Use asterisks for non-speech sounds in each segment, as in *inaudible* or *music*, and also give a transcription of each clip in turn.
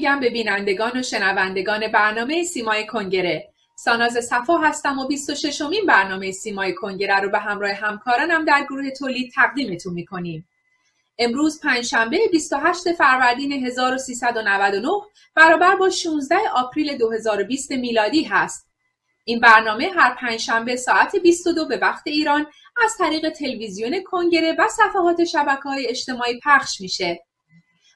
میگم به بینندگان و شنوندگان برنامه سیمای کنگره. ساناز صفا هستم و 26 امین برنامه سیمای کنگره رو به همراه همکارانم در گروه تولید تقدیمتون می‌کنیم. امروز پنجشنبه 28 فروردین 1399 برابر با 16 آپریل 2020 میلادی هست. این برنامه هر پنجشنبه ساعت 22 به وقت ایران از طریق تلویزیون کنگره و صفحات شبکه های اجتماعی پخش میشه.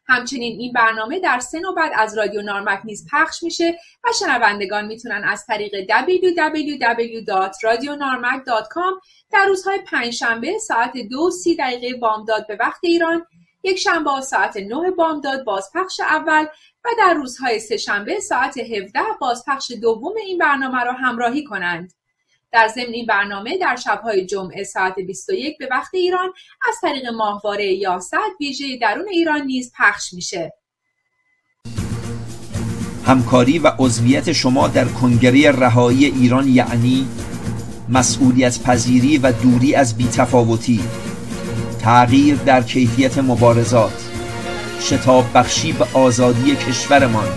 همچنین این برنامه در سه نوبت از رادیو نارمک نیز پخش میشه و شنوندگان می‌تونن از طریق www.radionarmak.com در روزهای پنجشنبه ساعت دو سی دقیقه بامداد به وقت ایران یک شنبه ساعت 9 بامداد بازپخش اول و در روزهای سهشنبه ساعت 17 بازپخش دوم این برنامه را همراهی کنند. در ضمن این برنامه در شبهای جمعه ساعت 21 به وقت ایران از طریق ماهواره یاست ویژه درون ایران نیز پخش میشه. همکاری و عضویت شما در کنگره رهایی ایران یعنی مسئولیت پذیری و دوری از بیتفاوتی تغییر در کیفیت مبارزات شتاب بخشی به آزادی کشورمان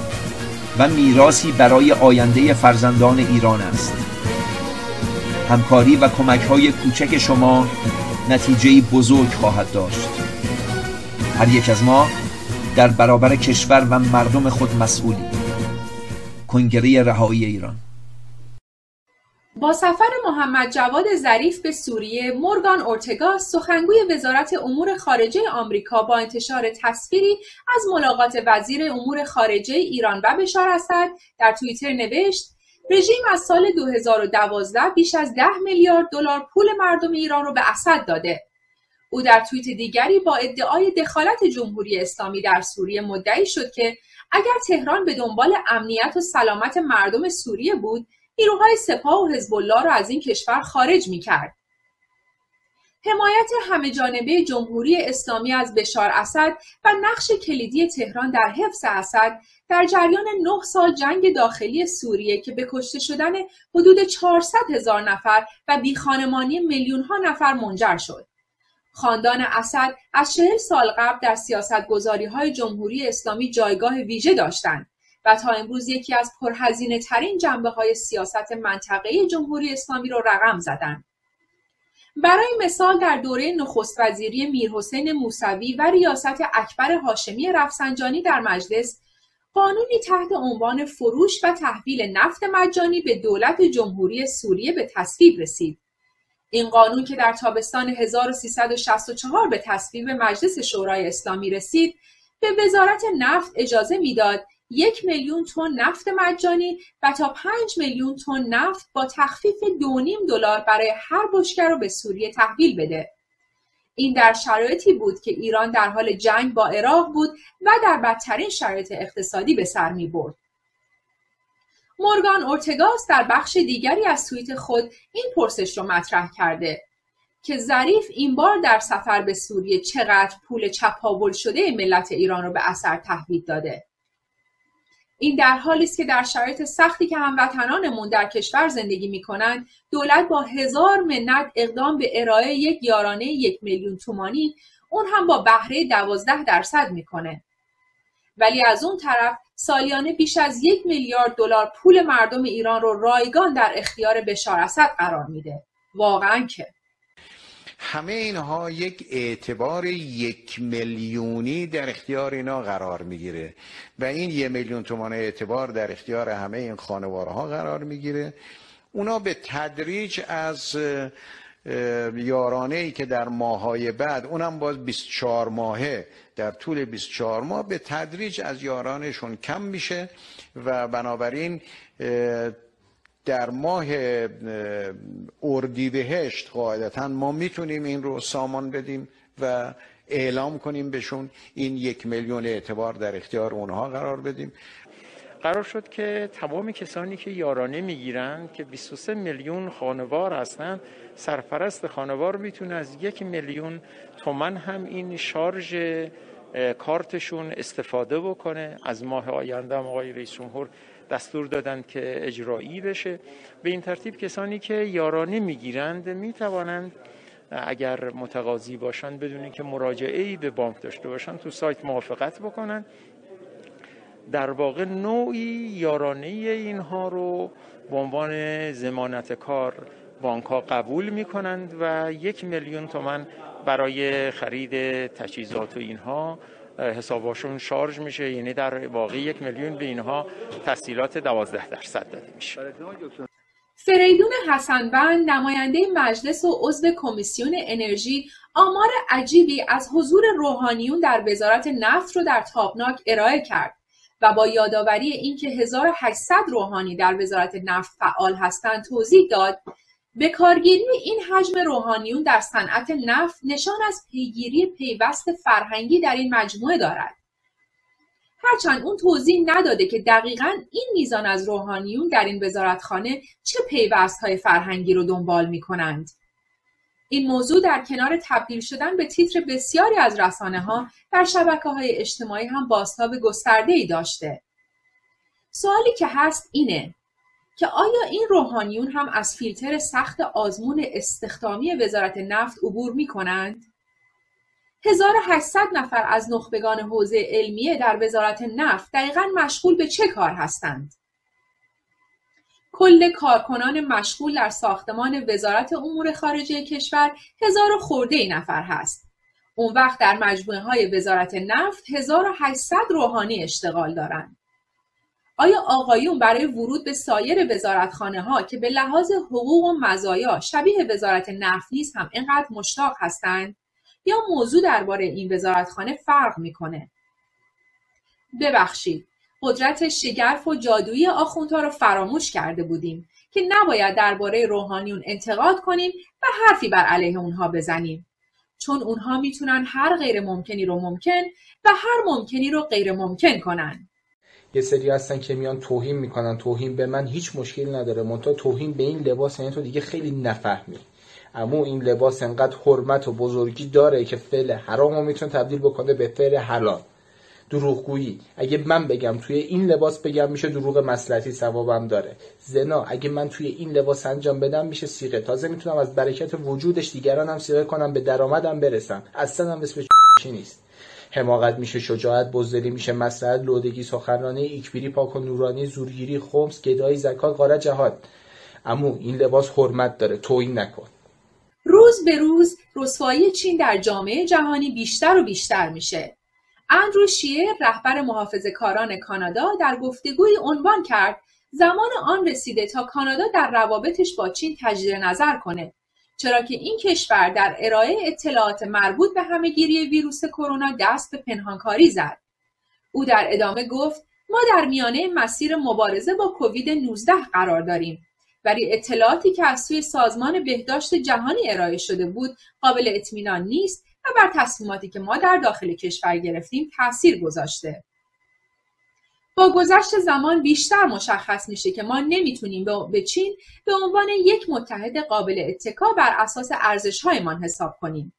و میراسی برای آینده فرزندان ایران است همکاری و کمک های کوچک شما نتیجه بزرگ خواهد داشت. هر یک از ما در برابر کشور و مردم خود مسئولی. کنگره رهایی ایران. با سفر محمد جواد ظریف به سوریه مورگان اورتگا سخنگوی وزارت امور خارجه آمریکا با انتشار تصویری از ملاقات وزیر امور خارجه ایران و بشار اسد در توییتر نوشت رژیم از سال 2012 بیش از 10 میلیارد دلار پول مردم ایران رو به اسد داده او در توییت دیگری با ادعای دخالت جمهوری اسلامی در سوریه مدعی شد که اگر تهران به دنبال امنیت و سلامت مردم سوریه بود نیروهای سپاه و حزب الله را از این کشور خارج می‌کرد. حمایت همه جانبه جمهوری اسلامی از بشار اسد و نقش کلیدی تهران در حفظ اسد در جریان نه سال جنگ داخلی سوریه که به کشته شدن حدود 400 هزار نفر و بیخانمانی میلیون ها نفر منجر شد. خاندان اسد از چهل سال قبل در سیاست گذاری های جمهوری اسلامی جایگاه ویژه داشتند و تا امروز یکی از پرهزینه ترین جنبه های سیاست منطقه جمهوری اسلامی را رقم زدند. برای مثال در دوره نخست وزیری میرحسین موسوی و ریاست اکبر هاشمی رفسنجانی در مجلس قانونی تحت عنوان فروش و تحویل نفت مجانی به دولت جمهوری سوریه به تصویب رسید. این قانون که در تابستان 1364 به تصویب مجلس شورای اسلامی رسید، به وزارت نفت اجازه می‌داد یک میلیون تن نفت مجانی و تا پنج میلیون تن نفت با تخفیف دو نیم دلار برای هر بشکه رو به سوریه تحویل بده. این در شرایطی بود که ایران در حال جنگ با عراق بود و در بدترین شرایط اقتصادی به سر می برد. مورگان اورتگاس در بخش دیگری از توییت خود این پرسش رو مطرح کرده که ظریف این بار در سفر به سوریه چقدر پول چپاول شده ملت ایران رو به اثر تحویل داده. این در حالی است که در شرایط سختی که هموطنانمون در کشور زندگی می‌کنند دولت با هزار منت اقدام به ارائه یک یارانه یک میلیون تومانی اون هم با بهره دوازده درصد می‌کنه. ولی از اون طرف سالیانه بیش از یک میلیارد دلار پول مردم ایران رو رایگان در اختیار بشار اسد قرار میده. واقعا که. همه اینها یک اعتبار یک میلیونی در اختیار اینا قرار می‌گیره. و این یک میلیون تومان اعتبار در اختیار همه این خانواره ها قرار می‌گیره. اونا به تدریج از یارانه ای که در ماهای بعد اونم باز 24 ماهه در طول 24 ماه به تدریج از یارانشون کم میشه. و بنابراین در ماه اردیبهشت قاعدتا ما می‌تونیم این رو سامان بدیم و اعلام کنیم بهشون این یک میلیون اعتبار در اختیار اونها قرار بدیم. قرار شد که تمام کسانی که یارانه می‌گیرند که 23 میلیون خانوار هستند سرپرست خانوار می‌تونه از یک میلیون تومن هم این شارژ کارتشون استفاده بکنه. از ماه آینده آقای رئیس جمهور دستور دادن که اجرایی بشه. به این ترتیب کسانی که یارانه می‌گیرند می‌توانند اگر متقاضی باشند بدون که مراجعه ای به بانک داشته باشند تو سایت موافقت بکنن در واقع نوعی یارانه اینها رو به عنوان زمانت کار بانک ها قبول می کنند و یک میلیون تومن برای خرید تجهیزات و اینها حساباشون شارژ میشه یعنی در واقع یک میلیون به اینها تسهیلات دوازده درصد داده میشه. فریدون حسنبند نماینده مجلس و عضو کمیسیون انرژی آمار عجیبی از حضور روحانیون در وزارت نفت رو در تابناک ارائه کرد و با یادآوری اینکه 1800 روحانی در وزارت نفت فعال هستند توضیح داد به کارگیری این حجم روحانیون در صنعت نفت نشان از پیگیری پیوست فرهنگی در این مجموعه دارد هرچند اون توضیح نداده که دقیقا این میزان از روحانیون در این وزارتخانه چه پیوست های فرهنگی رو دنبال می کنند. این موضوع در کنار تبدیل شدن به تیتر بسیاری از رسانه ها در شبکه های اجتماعی هم باستاب گسترده ای داشته. سوالی که هست اینه که آیا این روحانیون هم از فیلتر سخت آزمون استخدامی وزارت نفت عبور می کنند؟ 1800 نفر از نخبگان حوزه علمیه در وزارت نفت دقیقا مشغول به چه کار هستند؟ کل کارکنان مشغول در ساختمان وزارت امور خارجه کشور هزار خورده نفر هست. اون وقت در مجموعه های وزارت نفت 1800 روحانی اشتغال دارند. آیا آقایون برای ورود به سایر وزارتخانه ها که به لحاظ حقوق و مزایا شبیه وزارت نفت نیست هم اینقدر مشتاق هستند؟ یا موضوع درباره این وزارتخانه فرق می‌کنه؟ ببخشید قدرت شگرف و جادویی آخوندها رو فراموش کرده بودیم که نباید درباره روحانیون انتقاد کنیم و حرفی بر علیه اونها بزنیم. چون اونها می‌تونن هر غیر ممکنی رو ممکن و هر ممکنی رو غیر ممکن کنن. یه سری هستن که میان توهین می‌کنن. توهین به من هیچ مشکلی نداره. منتها توهین به این لباس یعنی تو دیگه خیلی نفهمی. اما این لباس انقدر حرمت و بزرگی داره که فعل حرام رو می‌تونه تبدیل بکنه به فعل حلال. دروغگویی. اگه من بگم توی این لباس بگم میشه دروغ مسلحتی ثوابم داره. زنا اگه من توی این لباس انجام بدم میشه سیغه. تازه می‌تونم از برکت وجودش دیگران هم سیغه کنم به درآمدم برسم. اصلا هم اسمش نیست. حماقت میشه شجاعت بزدلی میشه مسلحت لودگی سخنرانی ایکبیری پاک و نورانی زورگیری خمس گدایی زکات قاره جهاد. اما این لباس حرمت داره توهین نکن. روز به روز رسوایی چین در جامعه جهانی بیشتر و بیشتر میشه. اندرو شیر رهبر محافظه کاران کانادا در گفتگوی عنوان کرد زمان آن رسیده تا کانادا در روابطش با چین تجدید نظر کنه. چرا که این کشور در ارائه اطلاعات مربوط به همهگیری ویروس کرونا دست به پنهانکاری زد. او در ادامه گفت ما در میانه مسیر مبارزه با کووید 19 قرار داریم ولی اطلاعاتی که از سوی سازمان بهداشت جهانی ارائه شده بود قابل اطمینان نیست و بر تصمیماتی که ما در داخل کشور گرفتیم تاثیر گذاشته با گذشت زمان بیشتر مشخص میشه که ما نمی‌تونیم به چین به عنوان یک متحد قابل اتکا بر اساس ارزشهایمان حساب کنیم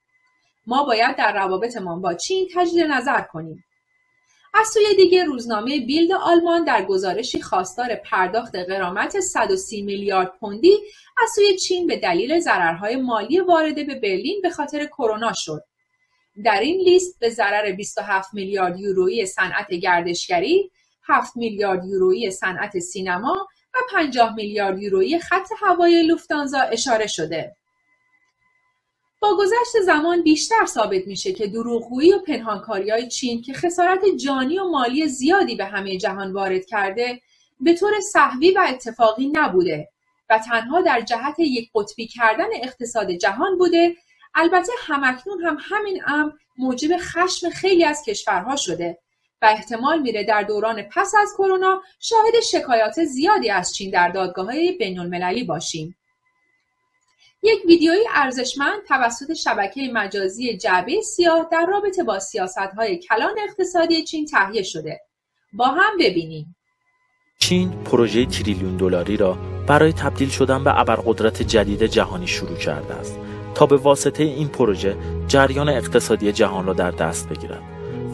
ما باید در روابطمان با چین تجدید نظر کنیم از سوی دیگه روزنامه بیلد آلمان در گزارشی خواستار پرداخت غرامت 130 میلیارد پوندی از سوی چین به دلیل ضررهای مالی وارده به برلین به خاطر کرونا شد. در این لیست به ضرر 27 میلیارد یورویی صنعت گردشگری، 7 میلیارد یورویی صنعت سینما و 50 میلیارد یورویی خط هوایی لوفتانزا اشاره شده. با گذشت زمان بیشتر ثابت میشه که دروغگویی و های چین که خسارت جانی و مالی زیادی به همه جهان وارد کرده به طور صحوی و اتفاقی نبوده و تنها در جهت یک قطبی کردن اقتصاد جهان بوده البته همکنون هم همین امر موجب خشم خیلی از کشورها شده و احتمال میره در دوران پس از کرونا شاهد شکایات زیادی از چین در دادگاه های بین المللی باشیم. یک ویدیویی ارزشمند توسط شبکه مجازی جعبه سیاه در رابطه با های کلان اقتصادی چین تهیه شده. با هم ببینیم. چین پروژه تریلیون دلاری را برای تبدیل شدن به ابرقدرت جدید جهانی شروع کرده است تا به واسطه این پروژه جریان اقتصادی جهان را در دست بگیرد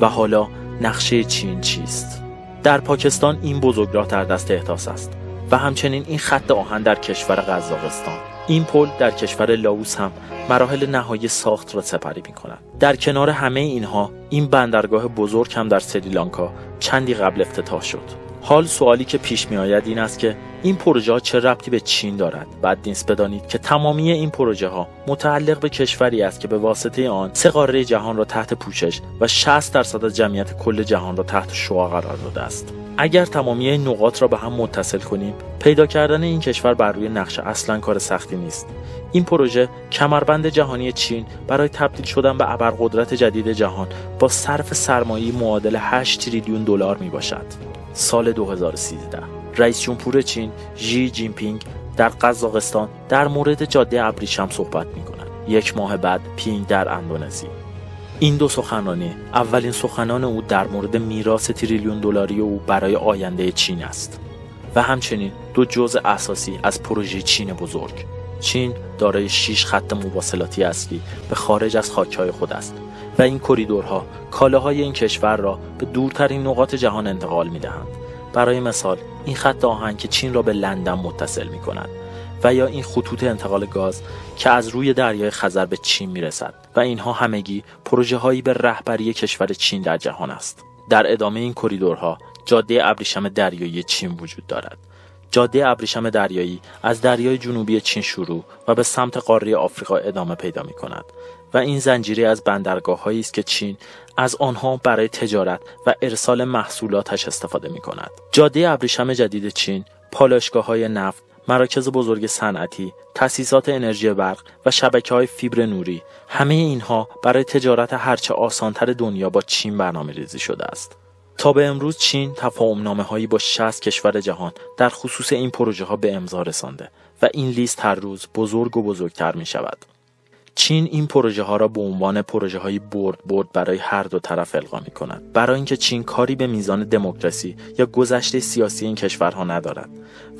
و حالا نقشه چین چیست در پاکستان این بزرگراه در دست احداث است و همچنین این خط آهن در کشور قزاقستان این پل در کشور لاوس هم مراحل نهایی ساخت را سپری می کند. در کنار همه اینها این بندرگاه بزرگ هم در سریلانکا چندی قبل افتتاح شد. حال سوالی که پیش می آید این است که این پروژه ها چه ربطی به چین دارد بعد نیست بدانید که تمامی این پروژه ها متعلق به کشوری است که به واسطه آن سه قاره جهان را تحت پوشش و 60 درصد از جمعیت کل جهان را تحت شعا قرار داده است. اگر تمامی این نقاط را به هم متصل کنیم پیدا کردن این کشور بر روی نقشه اصلا کار سختی نیست. این پروژه کمربند جهانی چین برای تبدیل شدن به ابرقدرت جدید جهان با صرف سرمایه معادل 8 تریلیون دلار می باشد سال 2013 رئیس جمهور چین شی جینپینگ در قزاقستان در مورد جاده ابریشم صحبت می کند. یک ماه بعد پینگ در اندونزی. این دو سخنرانی اولین سخنان او در مورد میراث تریلیون دلاری او برای آینده چین است. و همچنین دو جزء اساسی از پروژه چین بزرگ. چین دارای 6 خط مواصلاتی اصلی به خارج از خاکهای خود است. و این کریدورها کالاهای این کشور را به دورترین نقاط جهان انتقال می دهند. برای مثال این خط آهن که چین را به لندن متصل می کند و یا این خطوط انتقال گاز که از روی دریای خزر به چین می رسد و اینها همگی پروژه هایی به رهبری کشور چین در جهان است. در ادامه این کریدورها جاده ابریشم دریایی چین وجود دارد. جاده ابریشم دریایی از دریای جنوبی چین شروع و به سمت قاره آفریقا ادامه پیدا می کند و این زنجیره از بندرگاه است که چین از آنها برای تجارت و ارسال محصولاتش استفاده می کند. جاده ابریشم جدید چین پالایشگاه های نفت مراکز بزرگ صنعتی، تأسیسات انرژی برق و شبکه های فیبر نوری همه اینها برای تجارت هرچه آسانتر دنیا با چین برنامه ریزی شده است. تا به امروز چین تفاهم نامه هایی با 60 کشور جهان در خصوص این پروژه ها به امضا رسانده و این لیست هر روز بزرگ و بزرگتر می شود. چین این پروژه ها را به عنوان پروژه های برد برد برای هر دو طرف القا می کند برای اینکه چین کاری به میزان دموکراسی یا گذشته سیاسی این کشورها ندارد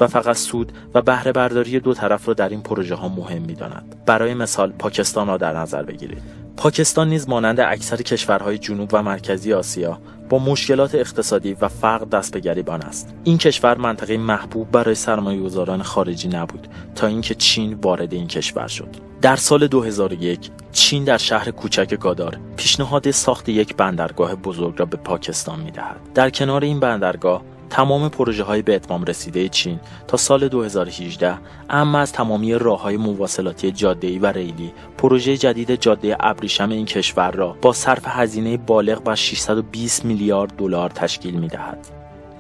و فقط سود و بهره برداری دو طرف را در این پروژه ها مهم می داند. برای مثال پاکستان را در نظر بگیرید پاکستان نیز مانند اکثر کشورهای جنوب و مرکزی آسیا با مشکلات اقتصادی و فقر دست به گریبان است. این کشور منطقه محبوب برای سرمایه‌گذاران خارجی نبود تا اینکه چین وارد این کشور شد. در سال 2001 چین در شهر کوچک گادار پیشنهاد ساخت یک بندرگاه بزرگ را به پاکستان می‌دهد. در کنار این بندرگاه تمام پروژه های به اتمام رسیده چین تا سال 2018 اما از تمامی راه های مواصلاتی جاده و ریلی پروژه جدید جاده ابریشم این کشور را با صرف هزینه بالغ بر 620 میلیارد دلار تشکیل می دهد.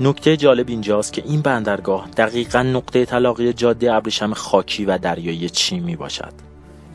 نکته جالب اینجاست که این بندرگاه دقیقا نقطه تلاقی جاده ابریشم خاکی و دریایی چین می باشد.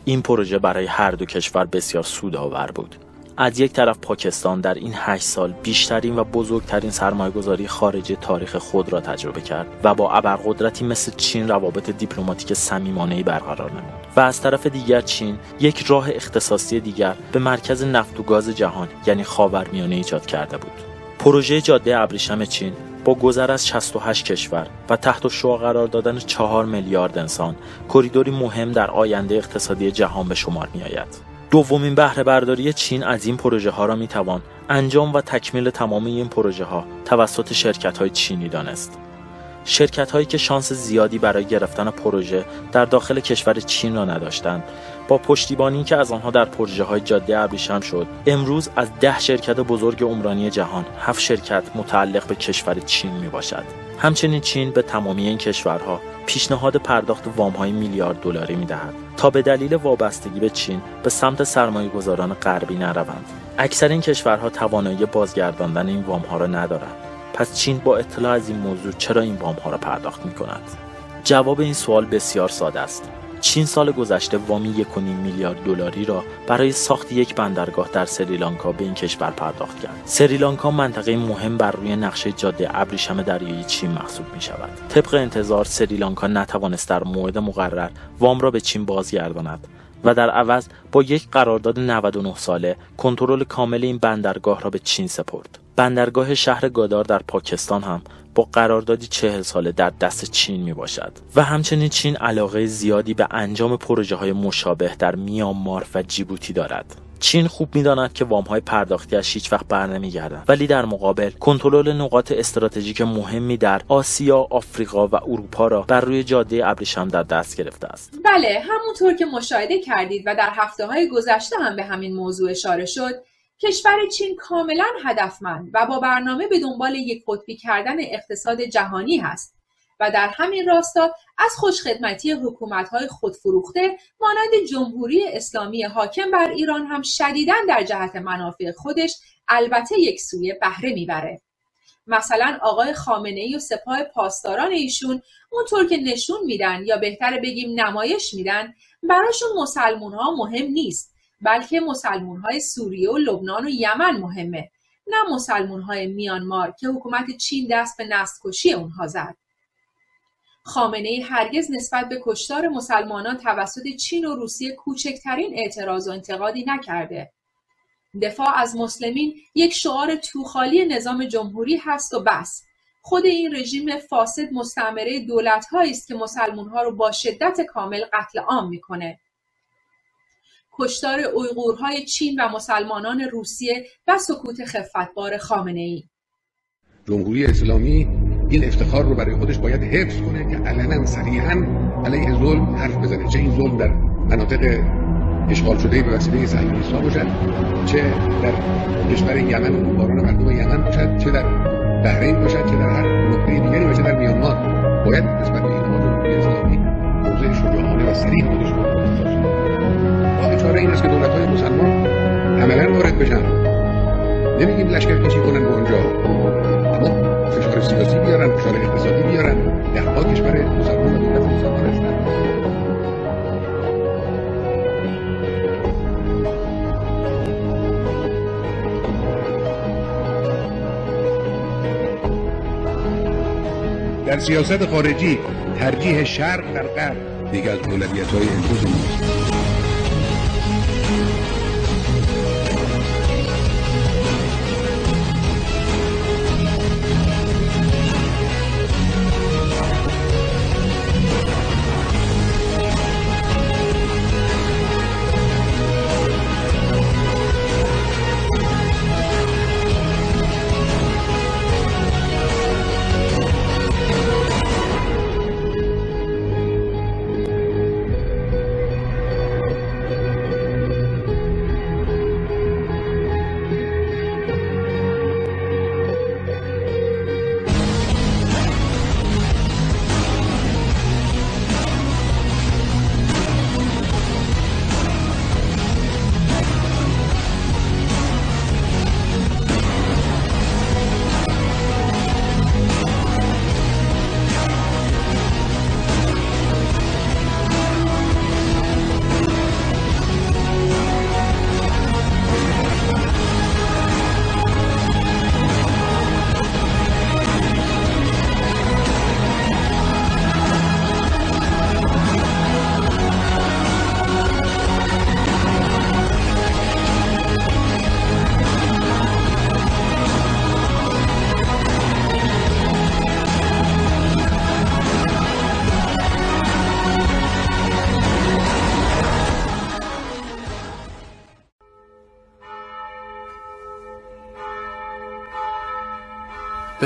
این پروژه برای هر دو کشور بسیار سودآور بود. از یک طرف پاکستان در این هشت سال بیشترین و بزرگترین سرمایهگذاری خارجی تاریخ خود را تجربه کرد و با ابرقدرتی مثل چین روابط دیپلماتیک صمیمانه‌ای برقرار نمود و از طرف دیگر چین یک راه اختصاصی دیگر به مرکز نفت و گاز جهان یعنی خاورمیانه ایجاد کرده بود پروژه جاده ابریشم چین با گذر از 68 کشور و تحت شعا قرار دادن 4 میلیارد انسان کریدوری مهم در آینده اقتصادی جهان به شمار می آید. دومین بهره برداری چین از این پروژه ها را می توان انجام و تکمیل تمام این پروژه ها توسط شرکت های چینی دانست. شرکت هایی که شانس زیادی برای گرفتن پروژه در داخل کشور چین را نداشتند با پشتیبانی که از آنها در پروژه های جاده ابریشم شد امروز از ده شرکت بزرگ عمرانی جهان هفت شرکت متعلق به کشور چین می باشد همچنین چین به تمامی این کشورها پیشنهاد پرداخت وام های میلیارد دلاری می دهد تا به دلیل وابستگی به چین به سمت سرمایه گذاران غربی نروند. اکثر این کشورها توانایی بازگرداندن این وام ها را ندارند. پس چین با اطلاع از این موضوع چرا این وام ها را پرداخت می کند جواب این سوال بسیار ساده است. چین سال گذشته وامی 1.5 میلیارد دلاری را برای ساخت یک بندرگاه در سریلانکا به این کشور پرداخت کرد. سریلانکا منطقه مهم بر روی نقشه جاده ابریشم دریایی چین محسوب می شود. طبق انتظار سریلانکا نتوانست در موعد مقرر وام را به چین بازگرداند و در عوض با یک قرارداد 99 ساله کنترل کامل این بندرگاه را به چین سپرد. بندرگاه شهر گادار در پاکستان هم با قراردادی چهل ساله در دست چین می باشد و همچنین چین علاقه زیادی به انجام پروژه های مشابه در میانمار و جیبوتی دارد چین خوب می‌داند که وامهای پرداختیش هیچ وقت بر نمیگردند ولی در مقابل کنترل نقاط استراتژیک مهمی در آسیا، آفریقا و اروپا را بر روی جاده ابریشم در دست گرفته است. بله، همونطور که مشاهده کردید و در هفته های گذشته هم به همین موضوع اشاره شد، کشور چین کاملا هدفمند و با برنامه به دنبال یک قطبی کردن اقتصاد جهانی هست و در همین راستا از خوشخدمتی حکومت‌های خودفروخته مانند جمهوری اسلامی حاکم بر ایران هم شدیدا در جهت منافع خودش البته یک سویه بهره می‌بره. مثلا آقای خامنه ای و سپاه پاسداران ایشون اونطور که نشون میدن یا بهتر بگیم نمایش میدن براشون مسلمون ها مهم نیست بلکه مسلمون های سوریه و لبنان و یمن مهمه نه مسلمون های میانمار که حکومت چین دست به نسل کشی اونها زد. خامنه هرگز نسبت به کشتار مسلمانان توسط چین و روسیه کوچکترین اعتراض و انتقادی نکرده. دفاع از مسلمین یک شعار توخالی نظام جمهوری هست و بس. خود این رژیم فاسد مستعمره دولت است که مسلمون ها رو با شدت کامل قتل عام می‌کنه. کشتار اویغورهای چین و مسلمانان روسیه و سکوت خفتبار خامنه ای. جمهوری اسلامی این افتخار رو برای خودش باید حفظ کنه که علنا صریحا علیه ظلم حرف بزنه چه این ظلم در مناطق اشغال شده به وسیله صهیونیست‌ها باشد چه در کشور یمن و بمباران مردم یمن باشد چه در بحرین باشد چه در هر نقطه دیگری باشد در میانمار باید نسبت به اینها جمهوری اسلامی موضع شجاعانه و سریع خودش راه چاره این است که دولت‌های مسلمان عملا وارد بشن. نمیگیم لشکر کشی کنن به اونجا. اما فشار سیاسی بیارن فشار اقتصادی بیارن. ها کشور مسلمان دولت مسلمان هستن. در سیاست خارجی ترجیح شرق در غرب دیگه از اولویت های امروز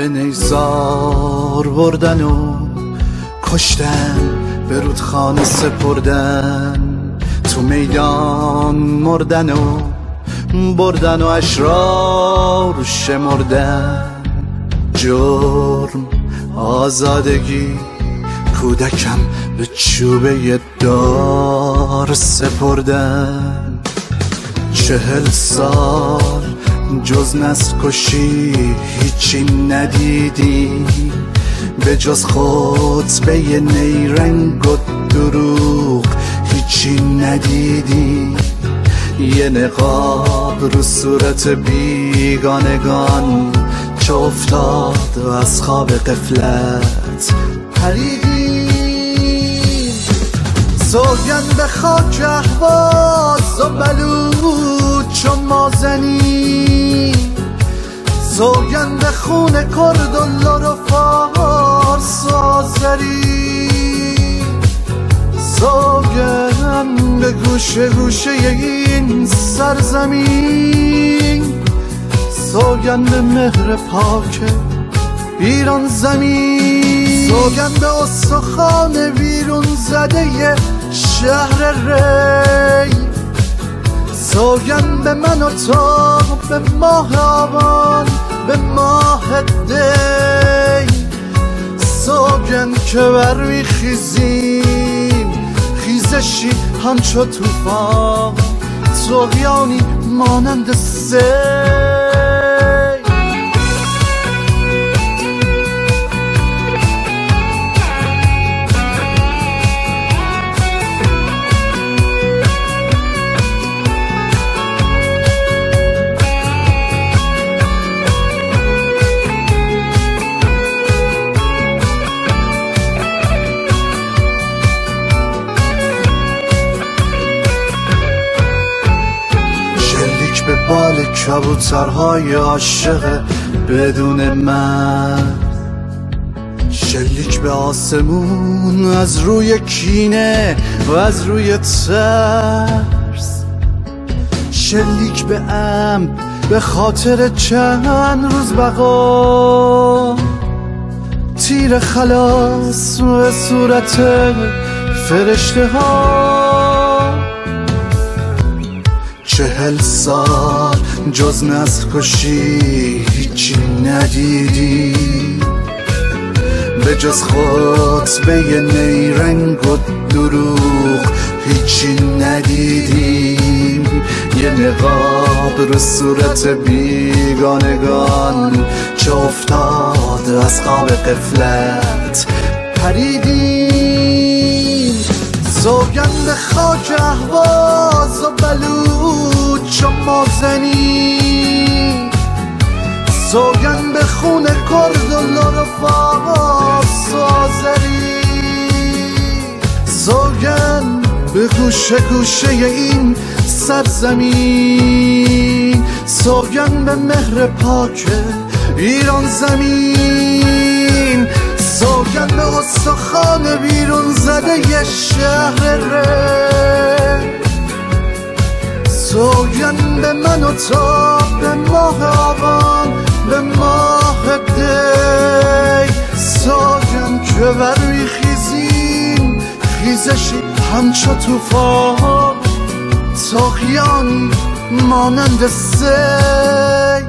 به نیزار بردن و کشتن به رودخانه سپردن. تو میدان مردن و بردن و اشرار شمردن. جرم آزادگی کودکم به چوبه دار سپردن. چهل سال جز نست کشی هیچی ندیدی. به جز خطبه نیرنگ و دروغ هیچی ندیدی. یه نقاب رو صورت بیگانگان چه افتاد از خواب قفلت پریدی. سوگند به خاک احواز و بلود چون مازنی سوگند خون کرد و لر و فارس آزری سوگند سوگن به گوشه گوشه این سرزمین. سوگن به مهر پاک ایران زمین. سوگن به ویرون زده شهر ری. سوگن به من و تو به ماه آبان به ماه دی. سوگن که بر میخیزیم خیزشی همچو توفان تغیانی مانند سیل کبوترهای عاشق بدون من. شلیک به آسمون از روی کینه و از روی ترس. شلیک به ام به خاطر چند روز بقا. تیر خلاص به صورت فرشته ها. چهل سال جز نسل کشی هیچی ندیدی. به جز خطبه نیرنگ و دروغ هیچی ندیدیم یه نقاب رو صورت بیگانگان چه افتاد از خواب قفلت پریدیم سوگند خاک اهواز و بلوچ و مازنی سوگند به خون کرد و و آذری سوگند به گوشه گوشه این سرزمین سوگند به مهر پاک ایران زمین. سوگند به استخان بیرون زده یه شهر ره. سوگند به من و تو به ماه آبان به ماه دی. سوگند که بر میخیزیم خیزشی همچو توفان تاخیانی مانند سی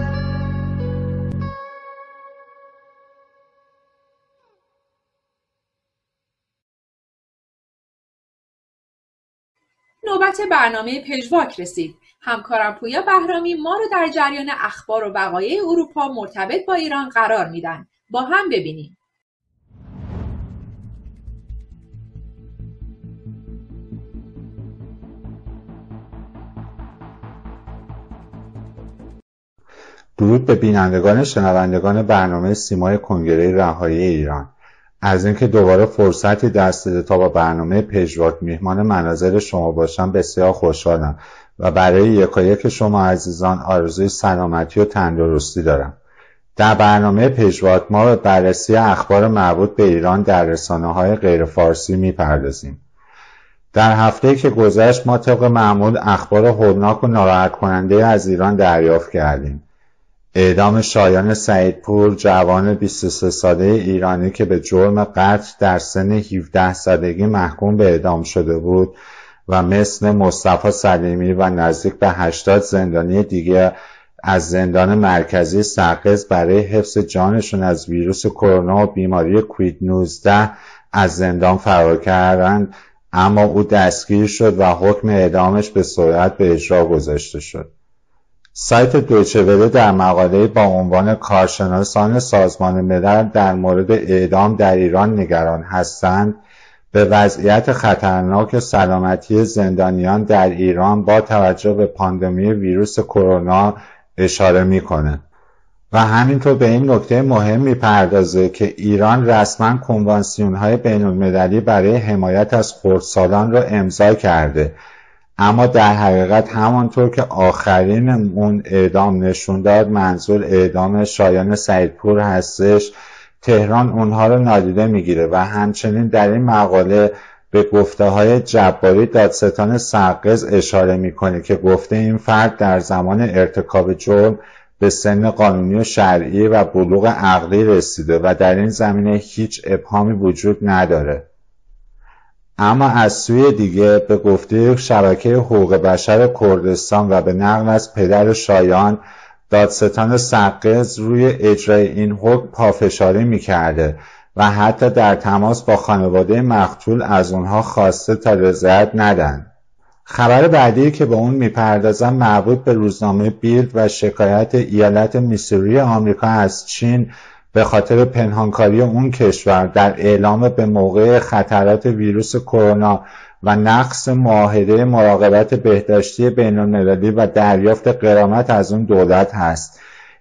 نوبت برنامه پژواک رسید. همکارم پویا بهرامی ما رو در جریان اخبار و وقایع اروپا مرتبط با ایران قرار میدن. با هم ببینیم. درود به بینندگان شنوندگان برنامه سیمای کنگره رهایی ایران از اینکه دوباره فرصتی دست داده تا با برنامه پژواک میهمان منازل شما باشم بسیار خوشحالم. و برای یکایک شما عزیزان آرزوی سلامتی و تندرستی دارم. در برنامه پژواک ما به بررسی اخبار مربوط به ایران در رسانه های غیر فارسی می‌پردازیم. در هفته که گذشت ما طبق معمول اخبار هولناک و ناراحت کننده از ایران دریافت کردیم. اعدام شایان سعیدپور جوان 23 ساله ایرانی که به جرم قتل در سن 17 سالگی محکوم به اعدام شده بود و مثل مصطفی سلیمی و نزدیک به 80 زندانی دیگه از زندان مرکزی سقز برای حفظ جانشون از ویروس کرونا و بیماری کوید 19 از زندان فرار کردند اما او دستگیر شد و حکم اعدامش به سرعت به اجرا گذاشته شد. سایت دویچه در مقاله با عنوان کارشناسان سازمان ملل در مورد اعدام در ایران نگران هستند. به وضعیت خطرناک سلامتی زندانیان در ایران با توجه به پاندمی ویروس کرونا اشاره می‌کنه. و همینطور به این نکته مهم می‌پردازه که ایران رسما کنوانسیون های بین المللی برای حمایت از خردسالان را امضا کرده. اما در حقیقت همانطور که آخرین اون اعدام نشون داد منظور اعدام شایان سعیدپور هستش تهران اونها رو نادیده می‌گیره و همچنین در این مقاله به گفته های جباری دادستان سقز اشاره می‌کنه که گفته این فرد در زمان ارتکاب جرم به سن قانونی و شرعی و بلوغ عقلی رسیده و در این زمینه هیچ ابهامی وجود نداره. اما از سوی دیگه به گفته شبکه حقوق بشر کردستان و به نقل از پدر شایان دادستان سقز روی اجرای این حکم پافشاری می‌کرده و حتی در تماس با خانواده مقتول از اونها خواسته تا رضایت ندن. خبر بعدی که به اون می‌پردازم مربوط به روزنامه بیلد و شکایت ایالت میسوری آمریکا از چین به خاطر پنهانکاری اون کشور در اعلام به موقع خطرات ویروس کرونا و نقص معاهده مراقبت بهداشتی بین المللی و دریافت قرامت از اون دولت هست.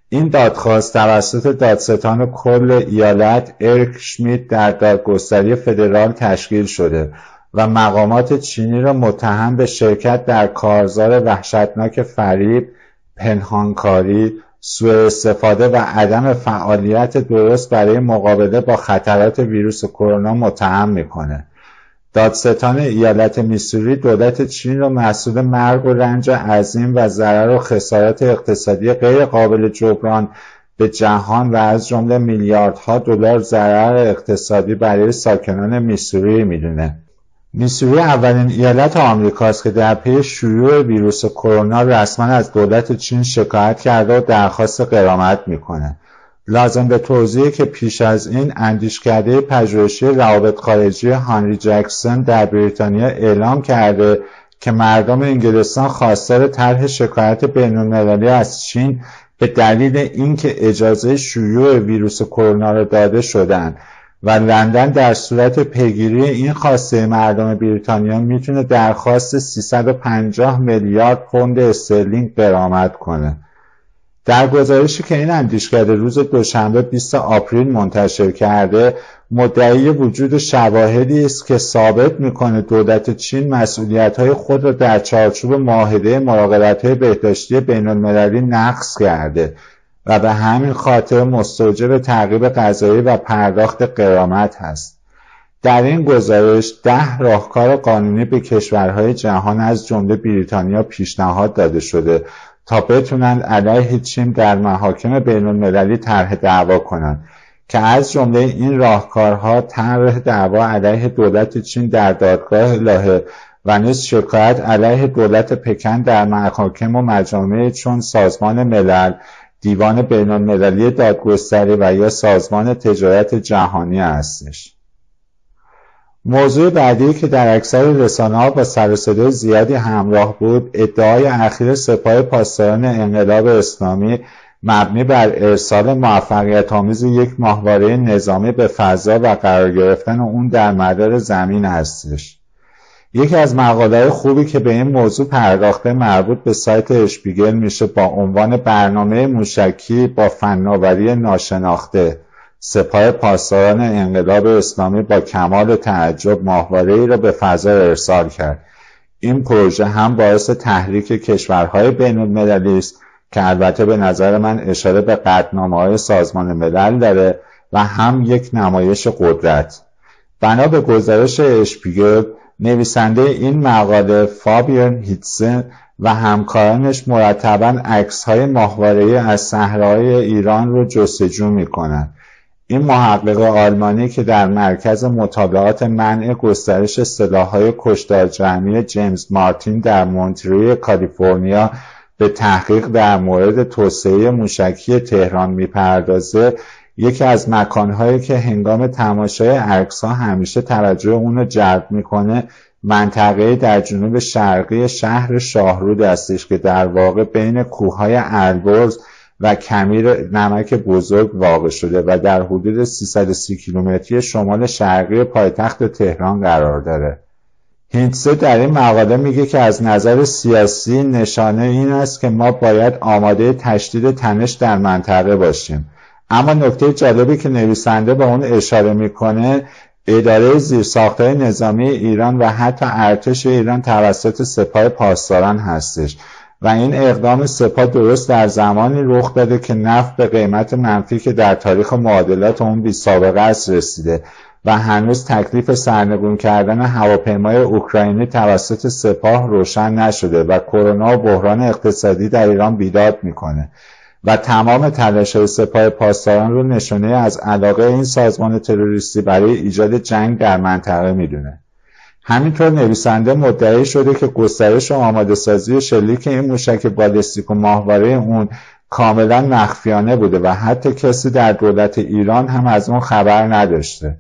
این دادخواست توسط دادستان کل ایالت ارک شمیت در دادگستری فدرال تشکیل شده و مقامات چینی را متهم به شرکت در کارزار وحشتناک فریب، پنهانکاری، سوء استفاده و عدم فعالیت درست برای مقابله با خطرات ویروس کرونا متهم می‌کنه. دادستان ایالت میسوری دولت چین را مسئول مرگ و رنج عظیم و ضرر و خسارات اقتصادی غیر قابل جبران به جهان و از جمله میلیاردها دلار ضرر اقتصادی برای ساکنان میسوری می‌دونه. میسوری اولین ایالت آمریکاست که در پی شیوع ویروس کرونا رسما از دولت چین شکایت کرده و درخواست قرامت می‌کنه. لازم به توضیحه که پیش از این اندیشکده پژوهشی روابط خارجی هانری جکسون در بریتانیا اعلام کرده که مردم انگلستان خواستار طرح شکایت بینالمللی از چین به دلیل اینکه اجازه شیوع ویروس کرونا را داده شدند و لندن در صورت پیگیری این خواسته مردم بریتانیا می‌تونه درخواست 350 میلیارد پوند استرلینگ برآمد کنه. در گزارشی که این اندیشکده روز دوشنبه 20 آپریل منتشر کرده مدعی وجود شواهدی است که ثابت می‌کنه دولت چین مسئولیت های خود را در چارچوب معاهده مراقبت های بهداشتی بین المللی نقض کرده. و به همین خاطر مستوجب تعقیب قضایی و پرداخت قرامت هست. در این گزارش ده راهکار قانونی به کشورهای جهان از جمله بریتانیا پیشنهاد داده شده تا بتونند علیه چین در محاکم بین المللی طرح دعوا کنند که از جمله این راهکارها طرح دعوا علیه دولت چین در دادگاه لاهه و نیز شکایت علیه دولت پکن در محاکم و مجامع چون سازمان ملل دیوان بین المللی دادگستری و یا سازمان تجارت جهانی هستش. موضوع بعدی که در اکثر رسانه ها با سر زیادی همراه بود ادعای اخیر سپاه پاسداران انقلاب اسلامی مبنی بر ارسال موفقیت آمیز یک ماهواره نظامی به فضا و قرار گرفتن اون در مدار زمین هستش. یکی از مقاله خوبی که به این موضوع پرداخته مربوط به سایت اشپیگل میشه با عنوان برنامه موشکی با فناوری ناشناخته سپاه پاسداران انقلاب اسلامی با کمال تعجب ماهواره ای را به فضا ارسال کرد. این پروژه هم باعث تحریک کشورهای بین المللی است که البته به نظر من اشاره به قدنامه های سازمان ملل داره و هم یک نمایش قدرت. بنا به گزارش اشپیگل نویسنده این مقاله فابیرن هیتسن و همکارانش مرتبا عکس های ماهواره از صحرای ایران رو جستجو می کنند این محقق آلمانی که در مرکز مطالعات منع گسترش سلاحهای کشتار جمعی جیمز مارتین در مونتری کالیفرنیا به تحقیق در مورد توسعه موشکی تهران می‌پردازه یکی از مکانهایی که هنگام تماشای عکس ها همیشه توجه اون رو جلب می‌کنه منطقه در جنوب شرقی شهر شاهرود هستش که در واقع بین کوههای البرز و کمیر نمک بزرگ واقع شده و در حدود 330 کیلومتری شمال شرقی پایتخت تهران قرار داره. هینتسه در این مقاله میگه که از نظر سیاسی نشانه این است که ما باید آماده تشدید تنش در منطقه باشیم. اما نکته جالبی که نویسنده به اون اشاره می‌کنه اداره زیرساختهای نظامی ایران و حتی ارتش ایران توسط سپاه پاسداران هستش و این اقدام سپاه درست در زمانی رخ داده که نفت به قیمت منفی که در تاریخ معادلات اون بی سابقه است رسیده و هنوز تکلیف سرنگون کردن هواپیمای اوکراینی توسط سپاه روشن نشده و کرونا و بحران اقتصادی در ایران بیداد می‌کنه. و تمام تلاش های سپاه پاسداران رو نشانه از علاقه این سازمان تروریستی برای ایجاد جنگ در منطقه می‌دونه. همینطور نویسنده مدعی شده که گسترش و آماده سازی شلیک این موشک بالستیک و ماهواره اون کاملا مخفیانه بوده و حتی کسی در دولت ایران هم از اون خبر نداشته.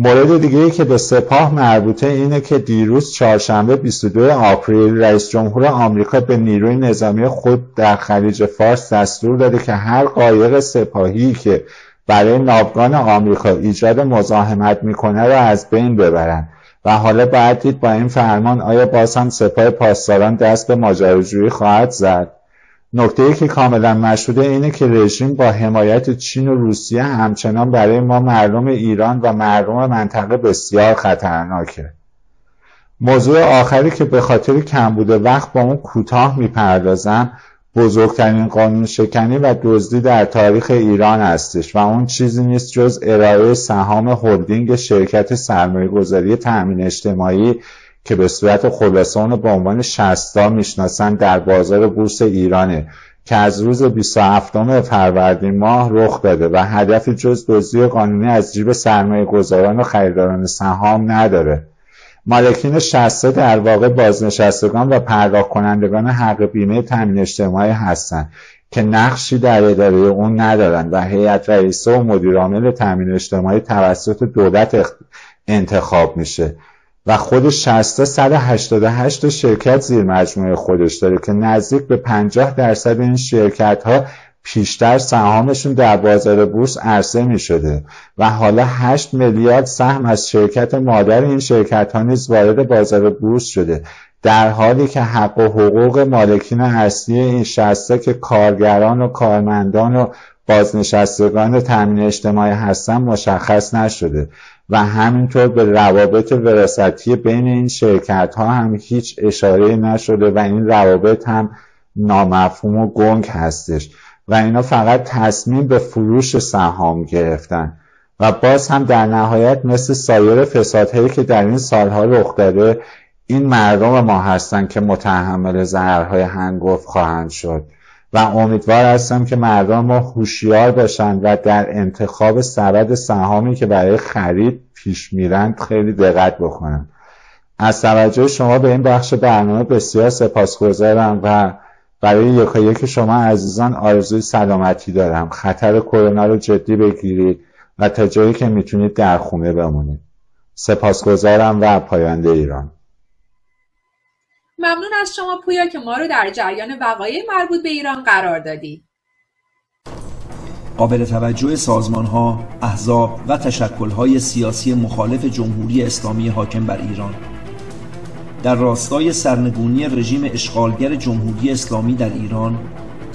مورد دیگه ای که به سپاه مربوطه اینه که دیروز چهارشنبه 22 آپریل رئیس جمهور آمریکا به نیروی نظامی خود در خلیج فارس دستور داده که هر قایق سپاهی که برای ناوگان آمریکا ایجاد مزاحمت می‌کنه را از بین ببرند و حالا باید با این فرمان آیا باز هم سپاه پاسداران دست به ماجراجویی خواهد زد؟ نکته که کاملا مشهوده اینه که رژیم با حمایت چین و روسیه همچنان برای ما مردم ایران و مردم منطقه بسیار خطرناکه. موضوع آخری که به خاطر بوده وقت با اون کوتاه می‌پردازم بزرگترین قانون شکنی و دزدی در تاریخ ایران هستش و اون چیزی نیست جز ارائه سهام هلدینگ شرکت سرمایه گذاری تأمین اجتماعی که به صورت خلاصه اونو به عنوان شستا می‌شناسن در بازار بورس ایرانه که از روز 27 فروردین ماه رخ داده و هدفی جز دزدی قانونی از جیب سرمایه گذاران و خریداران سهام نداره. مالکین شسته در واقع بازنشستگان و پرداخت کنندگان حق بیمه تامین اجتماعی هستند که نقشی در اداره اون ندارند و هیئت رئیسه و مدیرعامل تامین اجتماعی توسط دولت انتخاب میشه. و خود 60 188 شرکت زیر مجموعه خودش داره که نزدیک به 50 درصد این شرکت ها پیشتر سهامشون در بازار بورس عرضه می شده و حالا 8 میلیارد سهم از شرکت مادر این شرکت ها نیز وارد بازار بورس شده. در حالی که حق و حقوق مالکین اصلی این شسته که کارگران و کارمندان و بازنشستگان تامین اجتماعی هستن مشخص نشده. و همینطور به روابط وراستی بین این شرکت ها هم هیچ اشاره نشده و این روابط هم نامفهوم و گنگ هستش. و اینا فقط تصمیم به فروش سهام گرفتن. و باز هم در نهایت مثل سایر فسادهایی که در این سالها رخ داده این مردم ما هستن که متحمل ضررهای هنگفت خواهند شد. و امیدوار هستم که مردم ما هوشیار باشند و در انتخاب سبد سهامی که برای خرید پیش میرند خیلی دقت بکنند از توجه شما به این بخش برنامه بسیار سپاسگزارم و برای یکایک شما عزیزان آرزوی سلامتی دارم. خطر کرونا رو جدی بگیرید و تا جایی که می‌تونید در خونه بمونید. سپاسگزارم و پاینده ایران. ممنون از شما پویا که ما رو در جریان وقایع مربوط به ایران قرار دادی. قابل توجه سازمان ها، احزاب و تشکل های سیاسی مخالف جمهوری اسلامی حاکم بر ایران. در راستای سرنگونی رژیم اشغالگر جمهوری اسلامی در ایران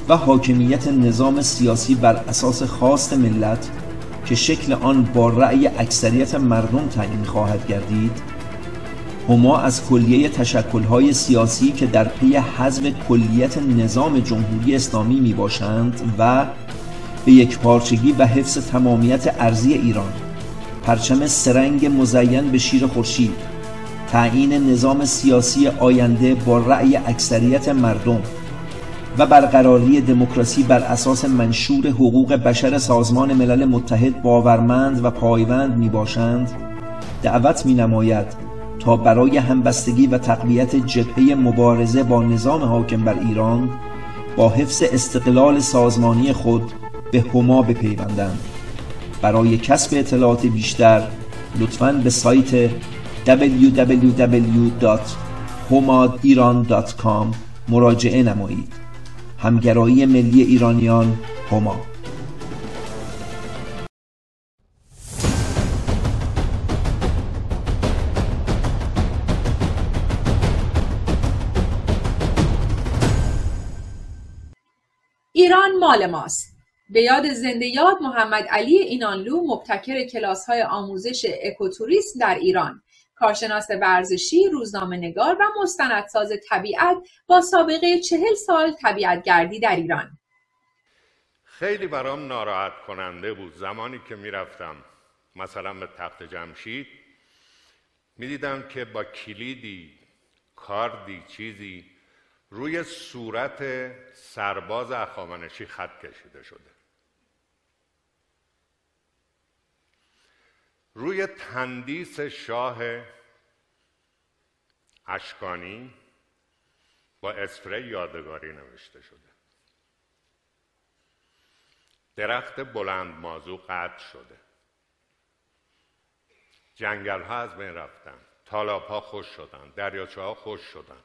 و حاکمیت نظام سیاسی بر اساس خواست ملت که شکل آن با رأی اکثریت مردم تعیین خواهد گردید هما از کلیه تشکلهای سیاسی که در پی حزب کلیت نظام جمهوری اسلامی می باشند و به یک پارچگی و حفظ تمامیت ارزی ایران پرچم سرنگ مزین به شیر خورشید تعیین نظام سیاسی آینده با رأی اکثریت مردم و برقراری دموکراسی بر اساس منشور حقوق بشر سازمان ملل متحد باورمند و پایوند می باشند دعوت می نماید تا برای همبستگی و تقویت جبهه مبارزه با نظام حاکم بر ایران با حفظ استقلال سازمانی خود به هما بپیوندند. برای کسب اطلاعات بیشتر لطفاً به سایت www.homadiran.com مراجعه نمایید. همگرایی ملی ایرانیان هما. مال ماست. به یاد زنده یاد محمد علی اینانلو مبتکر کلاس های آموزش اکوتوریسم در ایران. کارشناس ورزشی، روزنامه نگار و مستندساز طبیعت با سابقه چهل سال طبیعتگردی در ایران. خیلی برام ناراحت کننده بود زمانی که می‌رفتم. مثلا به تخت جمشید. می‌دیدم که با کلیدی کاردی چیزی روی صورت سرباز اخامنشی خط کشیده شده. روی تندیس شاه اشکانی با اسپری یادگاری نوشته شده. درخت بلند مازو قطع شده. جنگل ها از بین رفتن. تالاب ها خوش شدن. دریاچه ها خوش شدن.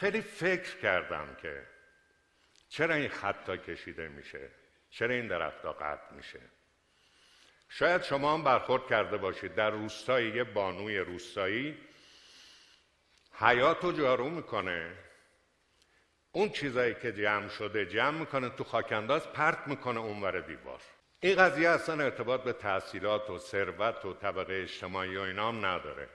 خیلی فکر کردم که چرا این خطا کشیده میشه؟ چرا این درخت ها قطع میشه؟ شاید شما هم برخورد کرده باشید. در روستایی یه بانوی روستایی حیات رو جارو می‌کنه. اون چیزایی که جمع شده جمع می‌کنه تو خاکنداز پرت می‌کنه اونور دیوار. این قضیه اصلا ارتباط به تحصیلات و ثروت و طبقه اجتماعی و اینام نداره.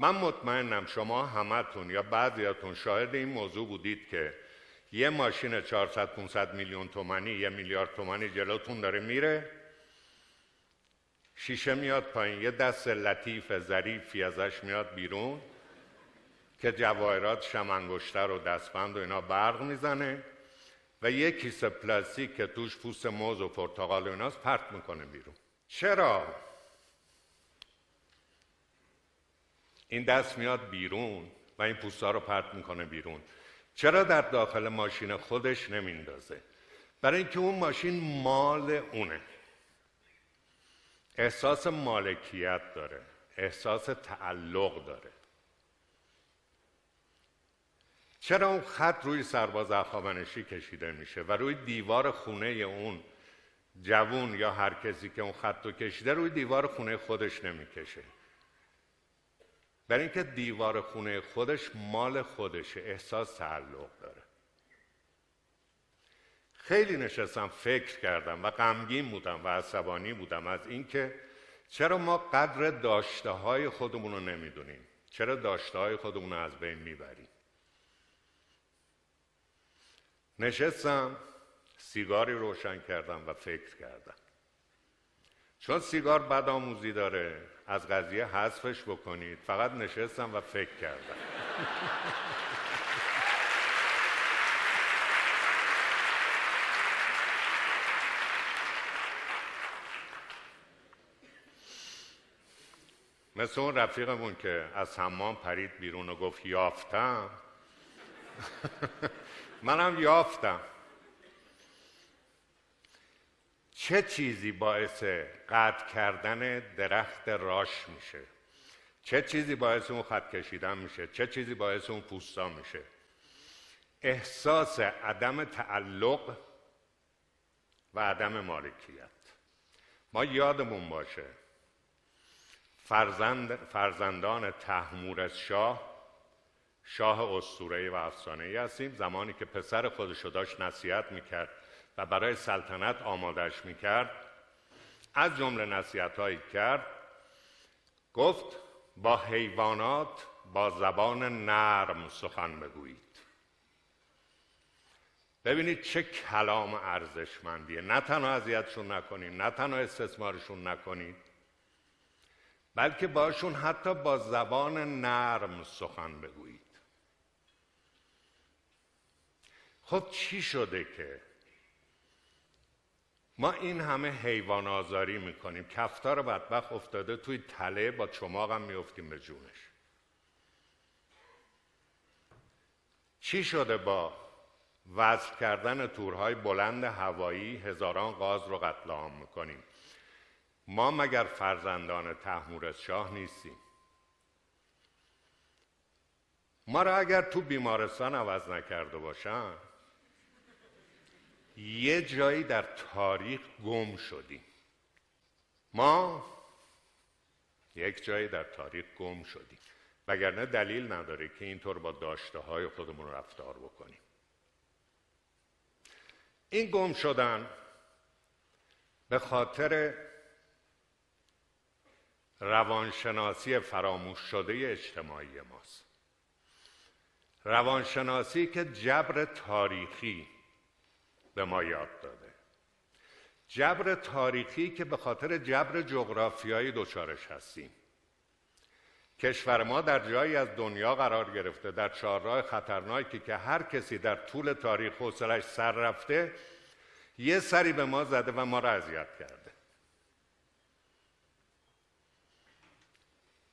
من مطمئنم شما همتون یا بعضیاتون شاهد این موضوع بودید که یه ماشین 400 500 میلیون تومنی یه میلیارد تومنی جلوتون داره میره. شیشه میاد پایین یه دست لطیف ظریفی ازش میاد بیرون که جواهرات شمنگشتر و دستبند و اینا برق می‌زنه و یه کیسه پلاستیک که توش پوست موز و پرتقال و ایناست پرت می‌کنه بیرون. چرا؟ این دست میاد بیرون و این پوستا رو پرت می‌کنه بیرون. چرا در داخل ماشین خودش نمیندازه؟ برای اینکه اون ماشین مال اونه. احساس مالکیت داره. احساس تعلق داره. چرا اون خط روی سرباز اخوابنشی کشیده میشه و روی دیوار خونه اون جوون یا هر کسی که اون خط رو کشیده روی دیوار خونه خودش نمی‌کشه؟ برای اینکه دیوار خونه خودش مال خودشه احساس تعلق داره. خیلی نشستم فکر کردم و غمگین بودم و عصبانی بودم از اینکه چرا ما قدر داشته های خودمون رو نمی‌دونیم؟ چرا داشته های خودمون رو از بین می‌بریم؟ نشستم سیگاری روشن کردم و فکر کردم. چون سیگار بد آموزی داره از قضیه حذفش بکنید. فقط نشستم و فکر کردم. مثل اون رفیقمون که از حمام پرید بیرون و گفت یافتم. *laughs* منم یافتم. چه چیزی باعث قطع کردن درخت راش میشه؟ چه چیزی باعث اون خط کشیدن میشه؟ چه چیزی باعث اون پوستا میشه؟ احساس عدم تعلق و عدم مالکیت. ما یادمون باشه فرزند فرزندان تحمورز شاه شاه اسطوره‌ای و افسانه‌ای هستیم. زمانی که پسر خودش داشت نصیحت می‌کرد. و برای سلطنت آمادش می‌کرد از جمله نصیحت هایی کرد گفت با حیوانات با زبان نرم سخن بگویید. ببینید چه کلام ارزشمندیه. نه تنها اذیتشون نکنید نه تنها استثمارشون نکنید بلکه باشون حتی با زبان نرم سخن بگویید. خب چی شده که ما این همه حیوان آزاری می‌کنیم. کفتار بدبخ افتاده توی تله با چماق هم میفتیم به جونش. چی شده با وزن کردن تورهای بلند هوایی؟ هزاران غاز رو قتل عام می‌کنیم. ما مگر فرزندان تحمورز شاه نیستیم؟ ما را اگر تو بیمارستان عوض نکرده باشن یه جایی در تاریخ گم شدیم. ما یک جایی در تاریخ گم شدیم. وگرنه دلیل نداره که اینطور با داشته های خودمون رفتار بکنیم. این گم شدن به خاطر روانشناسی فراموش شده اجتماعی ماست. روانشناسی که جبر تاریخی به ما یاد داده. جبر تاریخی که به خاطر جبر جغرافیایی دچارش هستیم. کشور ما در جایی از دنیا قرار گرفته در چهارراه خطرناکی که هر کسی در طول تاریخ حوصلش سر رفته یه سری به ما زده و ما را اذیت کرده.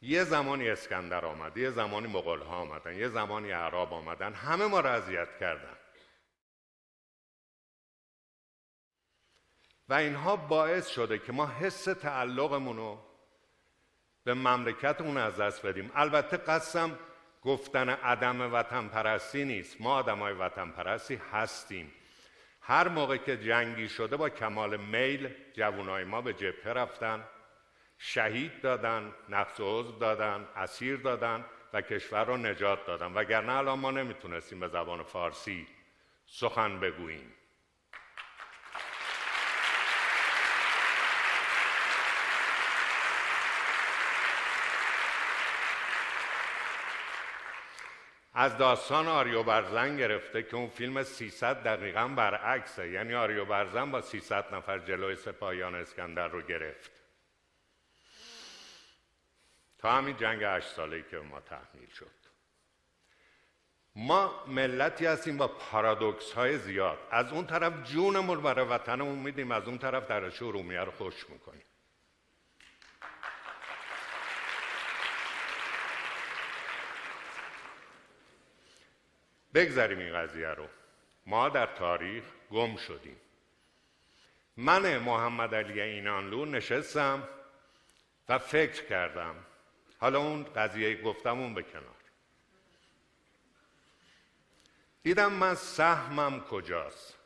یه زمانی اسکندر آمد یه زمانی مغول ها آمدن یه زمانی عرب آمدن همه ما را اذیت کردن. و اینها باعث شده که ما حس تعلقمون رو به مملکتمون از دست بدیم. البته قسم گفتن عدم وطن پرستی نیست. ما آدم های وطن پرستی هستیم. هر موقع که جنگی شده با کمال میل جوانای ما به جبهه رفتن شهید دادن نقص عضو دادن اسیر دادن و کشور را نجات دادن. وگرنه الان ما نمی‌تونستیم به زبان فارسی سخن بگوییم. از داستان آریو برزن گرفته که اون فیلم 300 دقیقا برعکسه. یعنی آریو برزن با 300 نفر جلوی سپاهیان اسکندر رو گرفت. تا همین جنگ هشت ساله که ما تحمیل شد. ما ملتی هستیم با پارادوکس های زیاد. از اون طرف جونمون برای وطنمون میدیم از اون طرف درش ارومیه رو خوش می‌کنیم. بگذاریم این قضیه رو. ما در تاریخ گم شدیم. من محمد علی اینانلو نشستم و فکر کردم. حالا اون قضیه گفتم اون به کنار. دیدم من سهمم کجاست.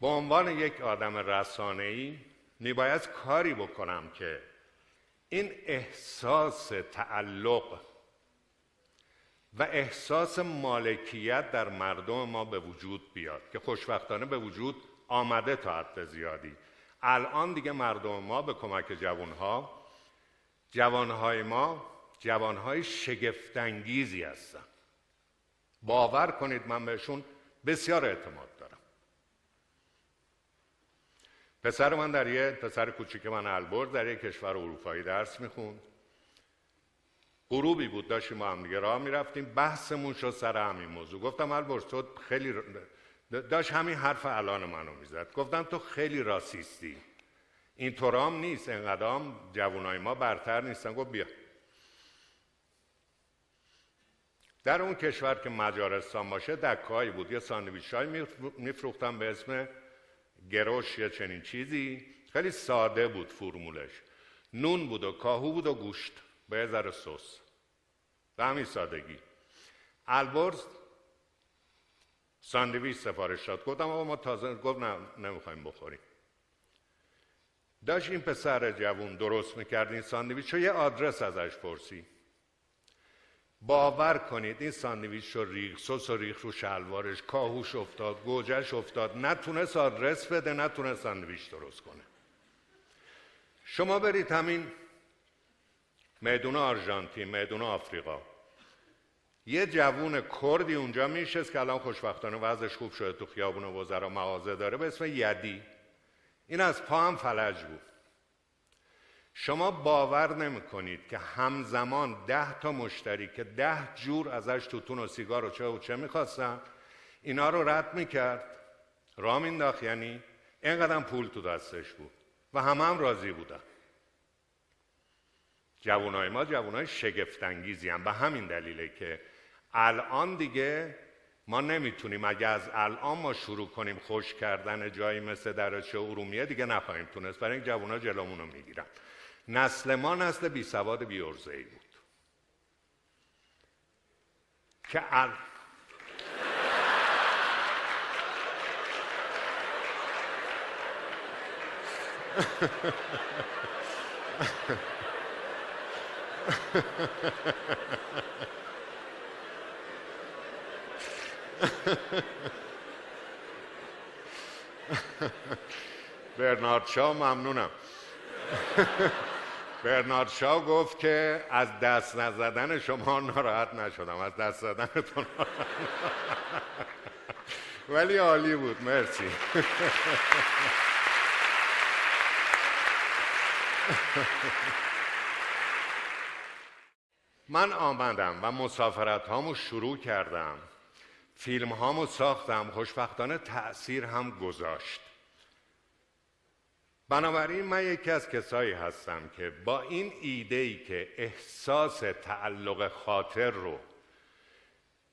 به عنوان یک آدم رسانه‌ای میباید کاری بکنم که این احساس تعلق و احساس مالکیت در مردم ما به وجود بیاد که خوشبختانه به وجود آمده تا حد زیادی. الان دیگه مردم ما به کمک جوانها جوانهای ما جوانهای شگفتانگیزی هستن. باور کنید من بهشون بسیار اعتماد دارم. پسر من در یه پسر کوچیک من البرز در یک کشور اروپایی درس می‌خوند. غروبی بود داشتیم ما هم دیگه راه می‌رفتیم. بحثمون شد سر همین موضوع. گفتم البرز تو خیلی داشت همین حرف الان منو می‌زد. گفتم تو خیلی راسیستی. این طورام نیست انقدام جوانای ما برتر نیستن. گفت بیا. در اون کشور که مجارستان باشه دکایی بود. یه ساندویچ های میفروختن به اسم گروش یا چنین چیزی. خیلی ساده بود فرمولش. نون بود و کاهو بود و گوشت. یه ذره سس. به همین سادگی. البرز ساندویچ سفارش داد. گفتم آقا ما تازه گفت نه نمی‌خوایم بخوریم. داشت این پسر جوون درست می‌کرد این ساندویچ رو یه آدرس ازش پرسی باور کنید این ساندویچ رو ریخ سس و ریخ رو شلوارش کاهوش افتاد گوجهش افتاد. نتونست آدرس بده نتونست ساندویچ درست کنه. شما برید همین میدون آرژانتین میدون آفریقا یه جوون کردی اونجا میشست که الان خوشبختانه وضعش خوب شده تو خیابون وزرا مغازه داره به اسم یدی این از پا هم فلج بود شما باور نمی کنید که همزمان ده تا مشتری که ده جور ازش توتون و سیگار و چه و چه می‌خواستن اینا رو رد می‌کرد را مینداخت یعنی اینقدر پول تو دستش بود و همه هم راضی بودن جوانای ما جوانای شگفتانگیزی هم به همین دلیله که الان دیگه ما نمی‌تونیم اگه از الان ما شروع کنیم خوش کردن جایی مثل درچه ارومیه دیگه نخواهیم تونست. برای این جوان ها رو می‌گیرن. نسل ما نسل بی سواد بی ای بود. که ال... *laughs* *laughs* برنارد شا ممنونم. *laughs* برنارد شاو گفت که از دست نزدن شما ناراحت نشدم. از دست زدنتون *laughs* ولی عالی بود. مرسی. من آمدم و مسافرت هامو شروع کردم. فیلم هامو ساختم. خوشبختانه تأثیر هم گذاشت. بنابراین من یکی از کسایی هستم که با این ایده ای که احساس تعلق خاطر رو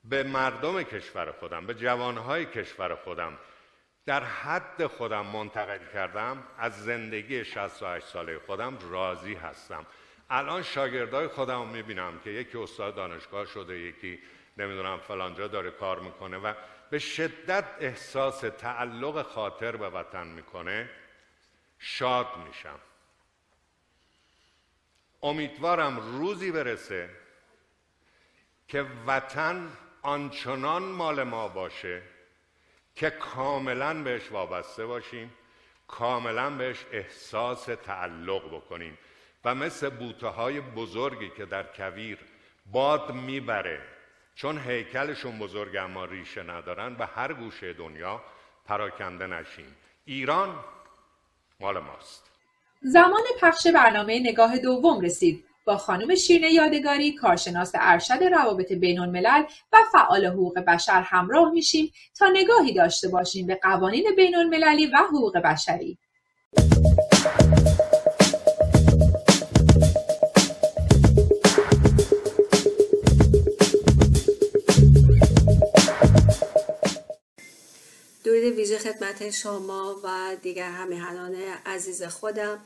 به مردم کشور خودم به جوانهای کشور خودم در حد خودم منتقل کردم از زندگی 68 ساله خودم راضی هستم. الان شاگردای خودم می‌بینم که یکی استاد دانشگاه شده یکی نمی‌دونم فلانجا داره کار می‌کنه و به شدت احساس تعلق خاطر به وطن می‌کنه شاد میشم. امیدوارم روزی برسه که وطن آنچنان مال ما باشه که کاملا بهش وابسته باشیم کاملا بهش احساس تعلق بکنیم. و مثل بوته های بزرگی که در کویر باد می‌بره چون هیکلشون بزرگ اما ریشه ندارن به هر گوشه دنیا پراکنده نشیم ایران مال ماست. زمان پخش برنامه نگاه دوم رسید. با خانم شیرین یادگاری کارشناس ارشد روابط بین الملل و فعال حقوق بشر همراه میشیم تا نگاهی داشته باشیم به قوانین بین المللی و حقوق بشری. درود ویژه خدمت شما و دیگر همیهنان عزیز خودم.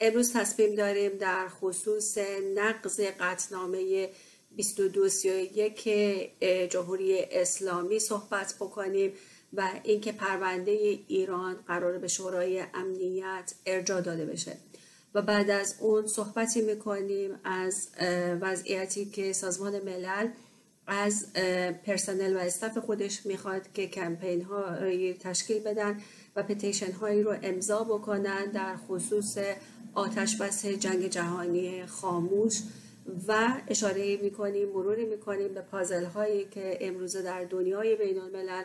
امروز تصمیم داریم در خصوص نقض قطنامه 2231 جمهوری اسلامی صحبت بکنیم و اینکه پرونده ایران قرار به شورای امنیت ارجا داده بشه. و بعد از اون صحبتی می‌کنیم از وضعیتی که سازمان ملل از پرسنل و استاف خودش می‌خواد که کمپین ها تشکیل بدن و پتیشن هایی رو امضا بکنن در خصوص آتش بس جنگ جهانی خاموش و اشاره می‌کنیم مروری می‌کنیم به پازل هایی که امروزه در دنیای بین الملل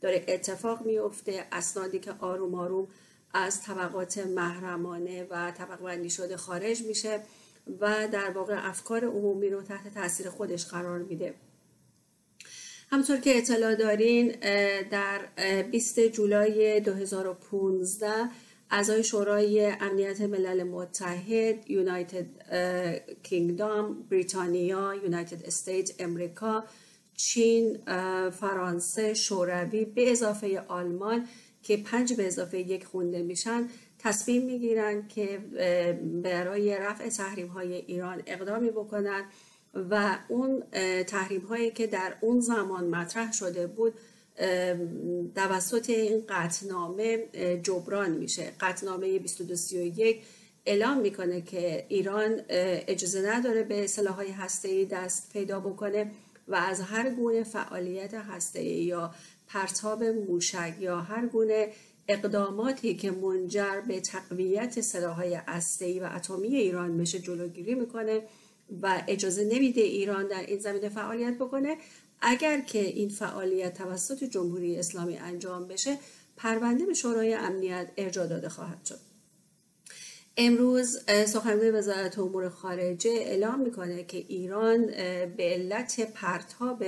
داره اتفاق میفته اسنادی که آروم آروم از طبقات محرمانه و طبق بندی شده خارج میشه و در واقع افکار عمومی رو تحت تاثیر خودش قرار میده. همطور که اطلاع دارین در 20 جولای 2015 اعضای شورای امنیت ملل متحد یونایتد کینگدام بریتانیا یونایتد استیت امریکا چین فرانسه شوروی به اضافه آلمان که پنج به اضافه یک خونده میشن تصمیم می‌گیرن که برای رفع تحریم های ایران اقدامی بکنن. و اون تحریم هایی که در اون زمان مطرح شده بود توسط این قطنامه جبران میشه. قطنامه 2231 اعلام می‌کنه که ایران اجازه نداره به سلاحهای هسته‌ای دست پیدا بکنه و از هر گونه فعالیت هسته‌ای یا پرتاب موشک یا هر گونه اقداماتی که منجر به تقویت سلاحهای هسته‌ای و اتمی ایران میشه جلوگیری می‌کنه و اجازه نمیده ایران در این زمینه فعالیت بکنه. اگر که این فعالیت توسط جمهوری اسلامی انجام بشه پرونده به شورای امنیت ارجا داده خواهد شد. امروز سخنگوی وزارت امور خارجه اعلام می‌کنه که ایران به علت پرتاب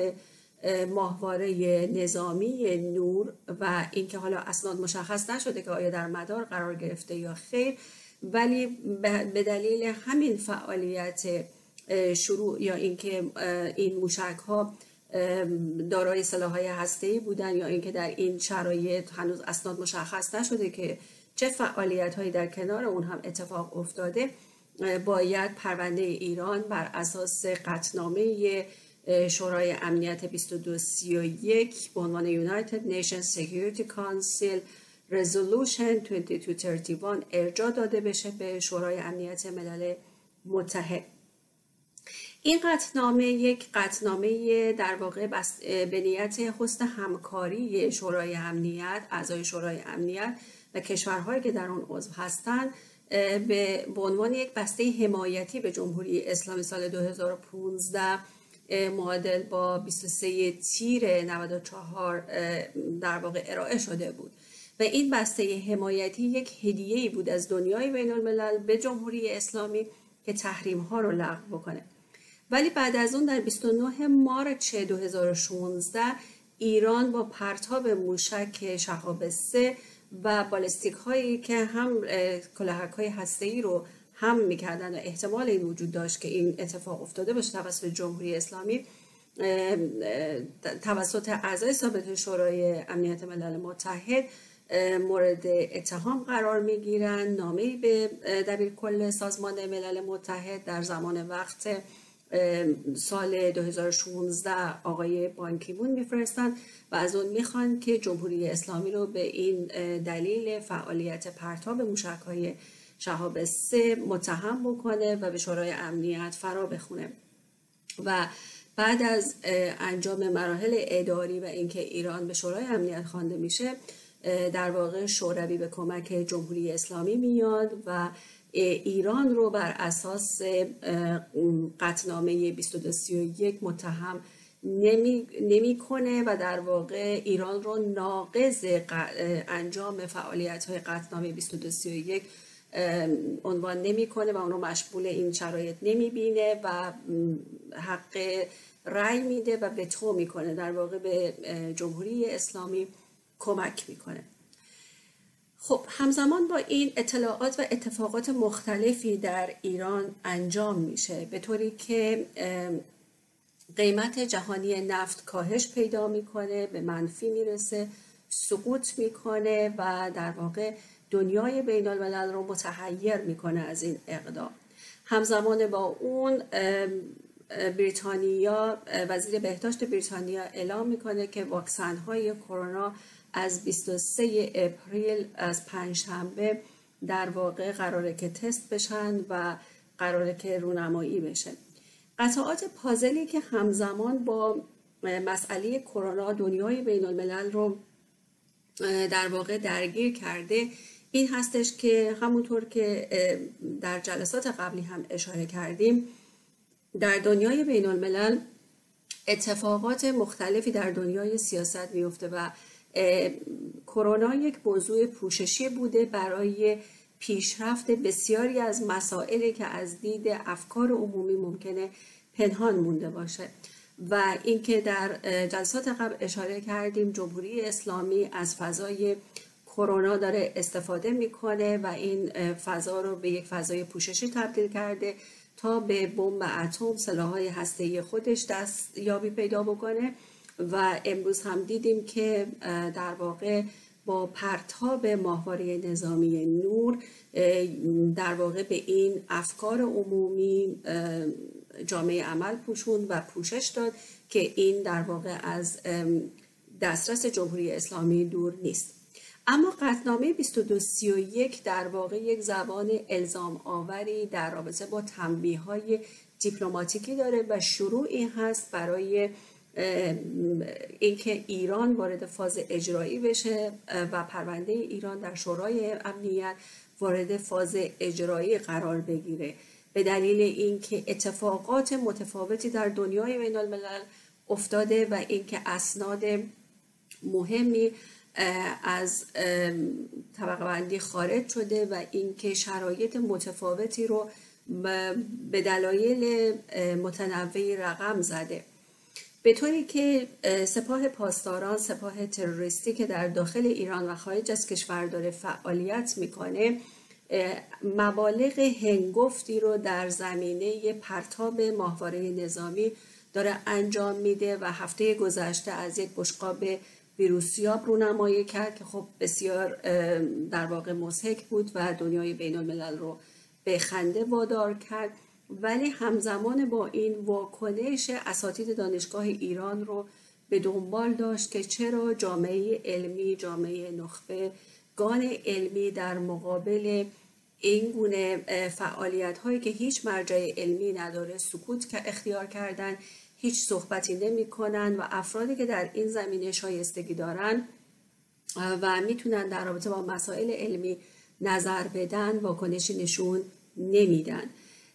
ماهواره نظامی نور و اینکه حالا اسناد مشخص نشده که آیا در مدار قرار گرفته یا خیر ولی به دلیل همین فعالیت شروع یا اینکه این موشک ها دارای سلاحهای هسته‌ای بودن یا اینکه در این شرایط هنوز اسناد مشخص نشده که چه فعالیت هایی در کنار اون هم اتفاق افتاده باید پرونده ایران بر اساس قطنامه شورای امنیت 2231 به عنوان United Nations Security Council Resolution 2231 ارجا داده بشه به شورای امنیت ملل متحد. این قطنامه یک قطنامه در واقع به نیت حسن همکاری شورای امنیت اعضای شورای امنیت و کشورهایی که در اون عضو هستند به عنوان یک بسته حمایتی به جمهوری اسلامی سال 2015 معادل با 23 تیر 94 در واقع ارائه شده بود. و این بسته حمایتی یک هدیه بود از دنیای بین الملل به جمهوری اسلامی که تحریم ها رو لغو بکنه. ولی بعد از اون در 29 مارچ 2016 ایران با پرتاب موشک شهاب سه و بالستیک هایی که هم کلاهک های هسته ای رو هم می‌کردن و احتمال این وجود داشت که این اتفاق افتاده باشه توسط جمهوری اسلامی توسط اعضای ثابت شورای امنیت ملل متحد مورد اتهام قرار می‌گیرن نامه به دبیر کل سازمان ملل متحد در زمان وقت سال 2016 آقای بانکیمون میفرستن و از اون می‌خوان که جمهوری اسلامی رو به این دلیل فعالیت پرتاب موشک های شهاب سه متهم بکنه و به شورای امنیت فرا بخونه. و بعد از انجام مراحل اداری و اینکه ایران به شورای امنیت خوانده میشه در واقع شوروی به کمک جمهوری اسلامی میاد و ایران رو بر اساس قطنامه 2231 متهم نمی‌کنه و در واقع ایران رو ناقض انجام فعالیت های قطنامه 2231 عنوان نمی‌کنه و اون رو مشمول این شرایط نمی‌بینه و حق رأی میده و به تو می‌کنه در واقع به جمهوری اسلامی کمک می‌کنه. خب همزمان با این اطلاعات و اتفاقات مختلفی در ایران انجام میشه به طوری که قیمت جهانی نفت کاهش پیدا می‌کنه به منفی می‌رسه سقوط می‌کنه و در واقع دنیای بین الملل رو متحیر می‌کنه از این اقدام. همزمان با اون بریتانیا وزیر بهداشت بریتانیا اعلام می‌کنه که واکسن های کرونا از 23 اپریل از پنجشنبه در واقع قراره که تست بشن و قراره که رونمایی بشه. قطعات پازلی که همزمان با مسئله کرونا دنیای بین الملل رو در واقع درگیر کرده این هستش که همونطور که در جلسات قبلی هم اشاره کردیم در دنیای بین الملل اتفاقات مختلفی در دنیای سیاست میفته و کرونا یک موضوع پوششی بوده برای پیشرفت بسیاری از مسائلی که از دید افکار عمومی ممکنه پنهان مونده باشه. و اینکه در جلسات قبل اشاره کردیم جمهوری اسلامی از فضای کرونا داره استفاده می‌کنه و این فضا رو به یک فضای پوششی تبدیل کرده تا به بمب اتم سلاحهای هسته‌ای خودش دست یابی پیدا بکنه. و امروز هم دیدیم که در واقع با پرتاب ماهواره نظامی نور در واقع به این افکار عمومی جامعه عمل پوشون و پوشش داد که این در واقع از دسترس جمهوری اسلامی دور نیست. اما قطنامه 2231 در واقع یک زبان الزام آوری در رابطه با تنبیه های دیپلماتیکی داره و شروع این هست برای اینکه ایران وارد فاز اجرایی بشه و پرونده ایران در شورای امنیت وارد فاز اجرایی قرار بگیره. به دلیل اینکه اتفاقات متفاوتی در دنیای بین الملل افتاده و اینکه اسناد مهمی از طبقه بندی خارج شده و اینکه شرایط متفاوتی رو به دلایل متنوعی رقم زده. به طوری که سپاه پاسداران سپاه تروریستی که در داخل ایران و خارج از کشور داره فعالیت می‌کنه مبالغ هنگفتی رو در زمینه پرتاب ماهواره نظامی داره انجام میده و هفته گذشته از یک بشقاب ویروسیاب رونمایی کرد که خب بسیار در واقع مزهک بود و دنیای بین الملل رو به خنده وادار کرد. ولی همزمان با این واکنش اساتید دانشگاه ایران رو به دنبال داشت که چرا جامعه علمی جامعه نخبه گان علمی در مقابل این گونه فعالیت هایی که هیچ مرجع علمی نداره سکوت که اختیار کردن هیچ صحبتی نمی کنن و افرادی که در این زمینه شایستگی دارن و می‌تونن در رابطه با مسائل علمی نظر بدن واکنشی نشون نمیدن.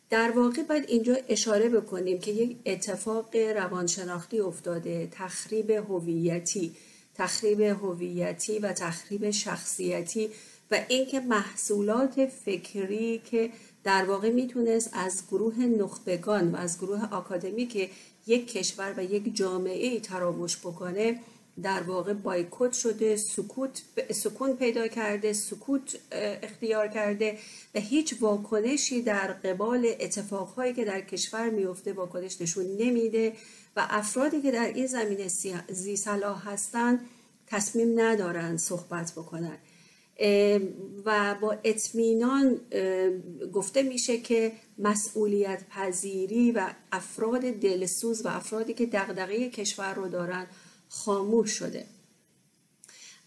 در واقع باید اینجا اشاره بکنیم که یک اتفاق روانشناختی افتاده تخریب هویتی تخریب هویتی و تخریب شخصیتی و اینکه محصولات فکری که در واقع می‌تونست از گروه نخبگان و از گروه آکادمی که یک کشور و یک جامعه ای تراوش بکنه در واقع بایکوت شده سکوت سکون پیدا کرده سکوت اختیار کرده و هیچ واکنشی در قبال اتفاقهایی که در کشور میفته واکنش نشون نمیده و افرادی که در این زمینه زی صلاح هستند تصمیم ندارن صحبت بکنن. و با اطمینان گفته میشه که مسئولیت پذیری و افراد دلسوز و افرادی که دغدغه کشور رو دارن خاموش شده.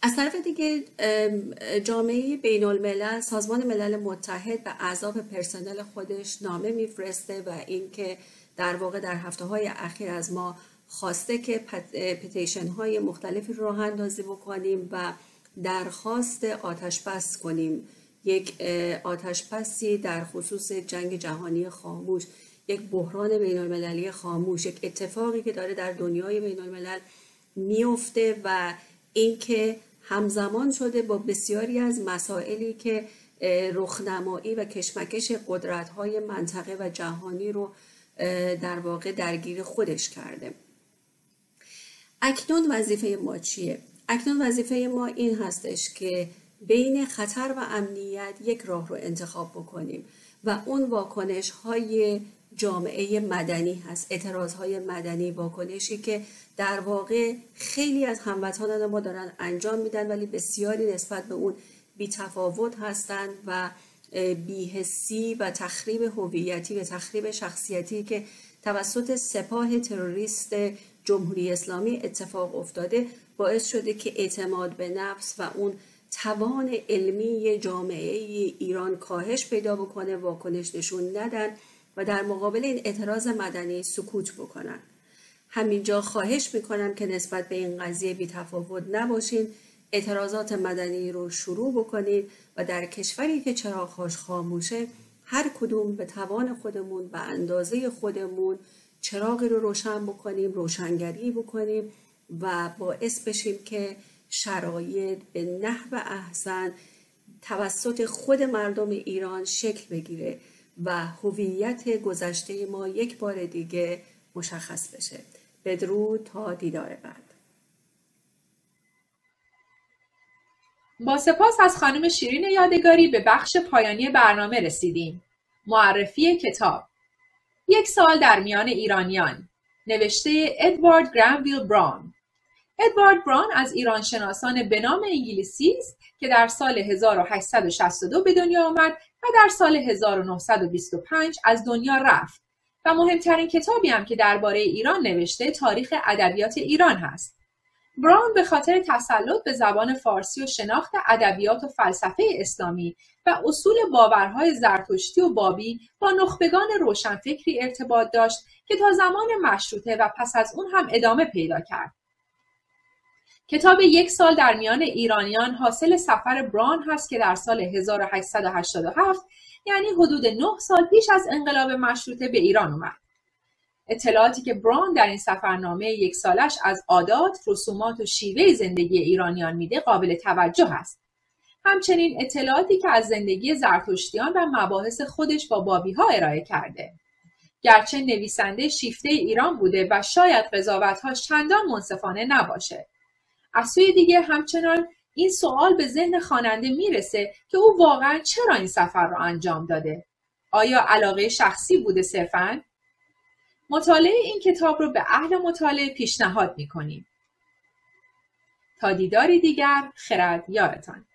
از طرف دیگه جامعه بین الملل سازمان ملل متحد به اعضاب پرسنل خودش نامه میفرسته و اینکه در واقع در هفته های اخیر از ما خواسته که پتیشن های مختلفی راه اندازی بکنیم و درخواست آتش بس کنیم. یک آتش بسی در خصوص جنگ جهانی خاموش یک بحران بین المللی خاموش یک اتفاقی که داره در دنیای بین الملل میفته و اینکه همزمان شده با بسیاری از مسائلی که رخنمایی و کشمکش قدرت های منطقه و جهانی رو در واقع درگیر خودش کرده اکنون وظیفه ما چیه؟ اکنون وظیفه ما این هستش که بین خطر و امنیت یک راه رو انتخاب بکنیم و اون واکنش های جامعه مدنی هست اعتراض های مدنی واکنشی که در واقع خیلی از هموطنان ما دارن انجام میدن ولی بسیاری نسبت به اون بی تفاوت هستند و بیهسی و تخریب هویتی و تخریب شخصیتی که توسط سپاه تروریست جمهوری اسلامی اتفاق افتاده باعث شده که اعتماد به نفس و اون توان علمی جامعه ایران کاهش پیدا بکنه واکنش نشون ندن. و در مقابل این اعتراض مدنی سکوت بکنن. همینجا خواهش می‌کنم که نسبت به این قضیه بی تفاوت نباشین. اعتراضات مدنی رو شروع بکنید و در کشوری که چراغهاش خاموشه هر کدوم به توان خودمون به اندازه خودمون چراغی رو روشن بکنیم روشنگری بکنیم و باعث بشیم که شرایط به نحو احسن توسط خود مردم ایران شکل بگیره. و هویت گذشته ما یک بار دیگه مشخص بشه. بدرود تا دیدار بعد. با سپاس از خانم شیرین یادگاری به بخش پایانی برنامه رسیدیم. معرفی کتاب. یک سال در میان ایرانیان. نوشته ادوارد گرانویل براون ادوارد براون از ایران شناسان به نام انگلیسی است که در سال 1862 به دنیا آمد و در سال 1925 از دنیا رفت و مهمترین کتابی هم که درباره ایران نوشته تاریخ ادبیات ایران هست. براون به خاطر تسلط به زبان فارسی و شناخت ادبیات و فلسفه اسلامی و اصول باورهای زرتشتی و بابی با نخبگان روشنفکری ارتباط داشت که تا زمان مشروطه و پس از اون هم ادامه پیدا کرد. کتاب یک سال در میان ایرانیان حاصل سفر بران هست که در سال 1887 یعنی حدود 9 سال پیش از انقلاب مشروطه به ایران اومد. اطلاعاتی که بران در این سفرنامه یک سالش از عادات، رسومات و شیوه زندگی ایرانیان میده قابل توجه است. همچنین اطلاعاتی که از زندگی زرتشتیان و مباحث خودش با بابی ها ارائه کرده. گرچه نویسنده شیفته ایران بوده و شاید ها چندان منصفانه نباشه. از سوی دیگه همچنان این سوال به ذهن خواننده می‌رسه که او واقعا چرا این سفر را انجام داده. آیا علاقه شخصی بوده صرفا؟ مطالعه این کتاب رو به اهل مطالعه پیشنهاد می‌کنیم. تا دیداری دیگر خرد یارتان.